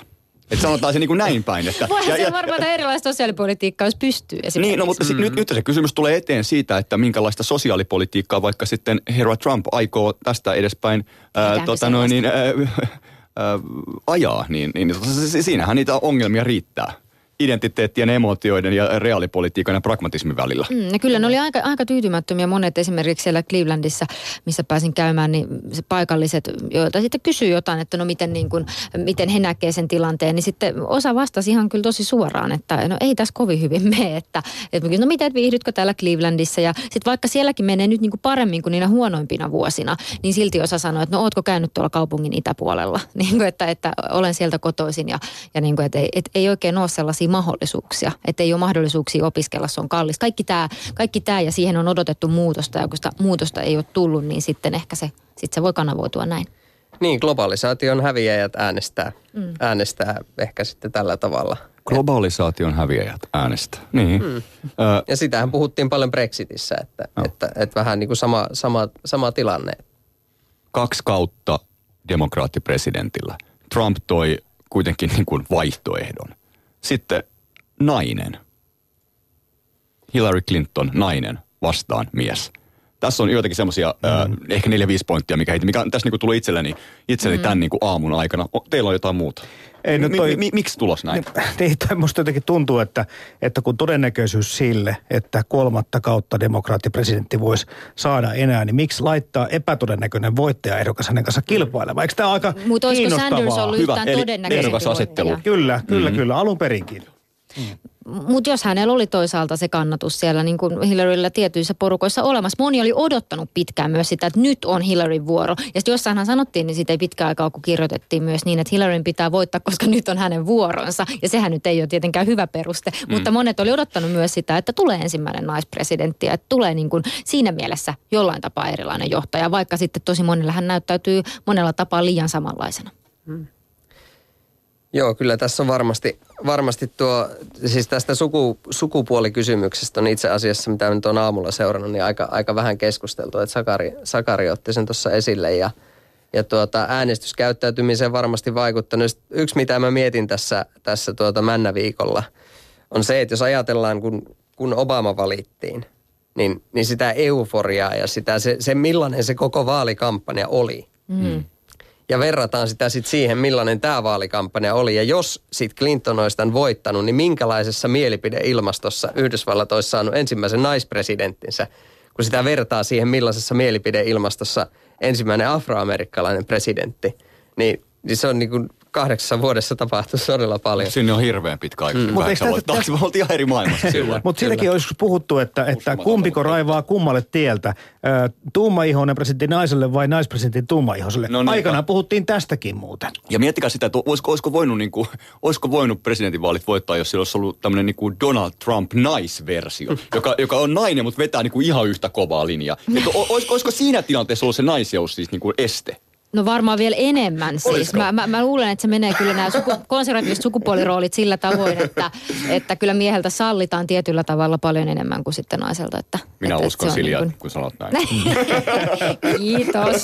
Et sanotaan se niin kuin (laughs) näin päin. Että, Voihan se varmaan että erilaista sosiaalipolitiikkaa, jos pystyy niin, no mutta sit, nyt, nyt se kysymys tulee eteen siitä, että minkälaista sosiaalipolitiikkaa vaikka sitten herra Trump aikoo tästä edespäin ää, tota noin, niin, ää, (laughs) ajaa, niin, niin siinähän niitä ongelmia riittää. Identiteettien, emootioiden ja reaalipolitiikan ja pragmatismin välillä. Mm, ja kyllä ne oli aika, aika tyytymättömiä monet esimerkiksi siellä Clevelandissa, missä pääsin käymään, niin se paikalliset, joita sitten kysyy jotain, että no miten, niin kuin, miten he näkee sen tilanteen, niin sitten osa vastasi ihan kyllä tosi suoraan, että no ei tässä kovin hyvin mene, että, että no miten, että viihdytkö täällä Clevelandissa ja sitten vaikka sielläkin menee nyt niin kuin paremmin kuin niinä huonoimpina vuosina, niin silti osa sanoi, että no ootko käynyt tuolla kaupungin itäpuolella, (laughs) niin kuin, että, että olen sieltä kotoisin ja, ja niin kuin, että ei, et, ei oikein ole sellaisia mahdollisuuksia, että ei ole mahdollisuuksia opiskella, se on kallista. Kaikki tämä kaikki tää, ja siihen on odotettu muutosta ja kun sitä muutosta ei ole tullut, niin sitten ehkä se, sit se voi kanavoitua näin. Niin, globalisaation häviäjät äänestää, Mm. äänestää ehkä sitten tällä tavalla. Globalisaation häviäjät äänestä. Niin. Mm. Ö, Ja sitähän puhuttiin paljon Brexitissä, että, no. että, että vähän niin kuin sama, sama, sama tilanne. kaksi kautta demokraattipresidentillä. Trump toi kuitenkin niin kuin vaihtoehdon. Sitten nainen. Hillary Clinton, nainen, vastaan mies. Tässä on joitakin semmoisia, mm. ehkä neljä viisi pointtia, mikä, heitin, mikä tässä niin kuin tuli itselleni, itselleni mm. tämän niin kuin aamun aikana. O, teillä on jotain muuta. Ei, no toi- mi, mi, miksi tulos näin? (laughs) Niin, toi musta jotenkin tuntuu, että, että kun todennäköisyys sille, että kolmatta kautta demokraattipresidentti voisi saada enää, niin miksi laittaa epätodennäköinen voittajaehdokas hänen kanssa kilpailemaan? Eikö tämä ole aika Mutta olisiko? Sanders ollut Hyvä, yhtään todennäköisempi voittaja? Kyllä, kyllä, Mhm. kyllä, alun perinkin. Mutta jos hänellä oli toisaalta se kannatus siellä niin kuin Hillarylla tietyissä porukoissa olemassa, moni oli odottanut pitkään myös sitä, että nyt on Hillaryn vuoro. Ja sitten jossainhan sanottiin, niin siitä ei pitkään aikaa, kun kirjoitettiin myös niin, että Hillaryn pitää voittaa, koska nyt on hänen vuoronsa. Ja sehän nyt ei ole tietenkään hyvä peruste. Mm. Mutta monet oli odottanut myös sitä, että tulee ensimmäinen naispresidentti ja että tulee niin kuin siinä mielessä jollain tapaa erilainen johtaja, vaikka sitten tosi monella hän näyttäytyy monella tapaa liian samanlaisena. Joo, kyllä tässä on varmasti, varmasti tuo, siis tästä suku, sukupuolikysymyksestä on itse asiassa, mitä nyt on aamulla seurannut, niin aika, aika vähän keskusteltu. Että Sakari, Sakari otti sen tuossa esille ja, ja tuota, äänestyskäyttäytymiseen varmasti vaikuttanut. Yksi, mitä mä mietin tässä, tässä tuota Männäviikolla, on se, että jos ajatellaan, kun, kun Obama valittiin, niin, niin sitä euforiaa ja sitä, se, se millainen se koko vaalikampanja oli, Mm. Ja verrataan sitä sitten siihen, millainen tämä vaalikampanja oli. Ja jos sitten Clinton olisi tämän voittanut, niin minkälaisessa mielipideilmastossa Yhdysvallat olisi saanut ensimmäisen naispresidenttinsä, kun sitä vertaa siihen, millaisessa mielipideilmastossa ensimmäinen afroamerikkalainen presidentti. Niin, niin se on niin kuin kahdeksassa vuodessa tapahtui todella paljon. Sinne on hirveän pitkä aika. Mm. Mut eikö Kahdeksan tästä- vuotta taakse. Me oltiin ihan eri maailmassa silloin. Mutta siitäkin on joskus puhuttu, että, että kumpiko raivaa kummalle tieltä. Tummaihoinen presidentti naiselle vai naispresidentin tummaihoiselle. No niinpä. Aikanaan puhuttiin tästäkin muuten. Ja miettikää sitä, että olisiko, olisiko, voinut, niin kuin, olisiko voinut presidentinvaalit voittaa, jos sillä olisi ollut tämmöinen niin kuin Donald Trump naisversio, joka, joka on nainen, mutta vetää niin kuin ihan yhtä kovaa linjaa. Että o- olisiko, olisiko siinä tilanteessa ollut se naiseus siis niin kuin este? No varmaan vielä enemmän siis. Olisiko? Mä, mä, mä luulen, että se menee kyllä nämä suku, (laughs) konservatiiviset sukupuoliroolit sillä tavoin, että, että kyllä mieheltä sallitaan tietyllä tavalla paljon enemmän kuin sitten naiselta. Että, Minä että, uskon Silja, niin kun sanot näin. (laughs) Kiitos. (laughs)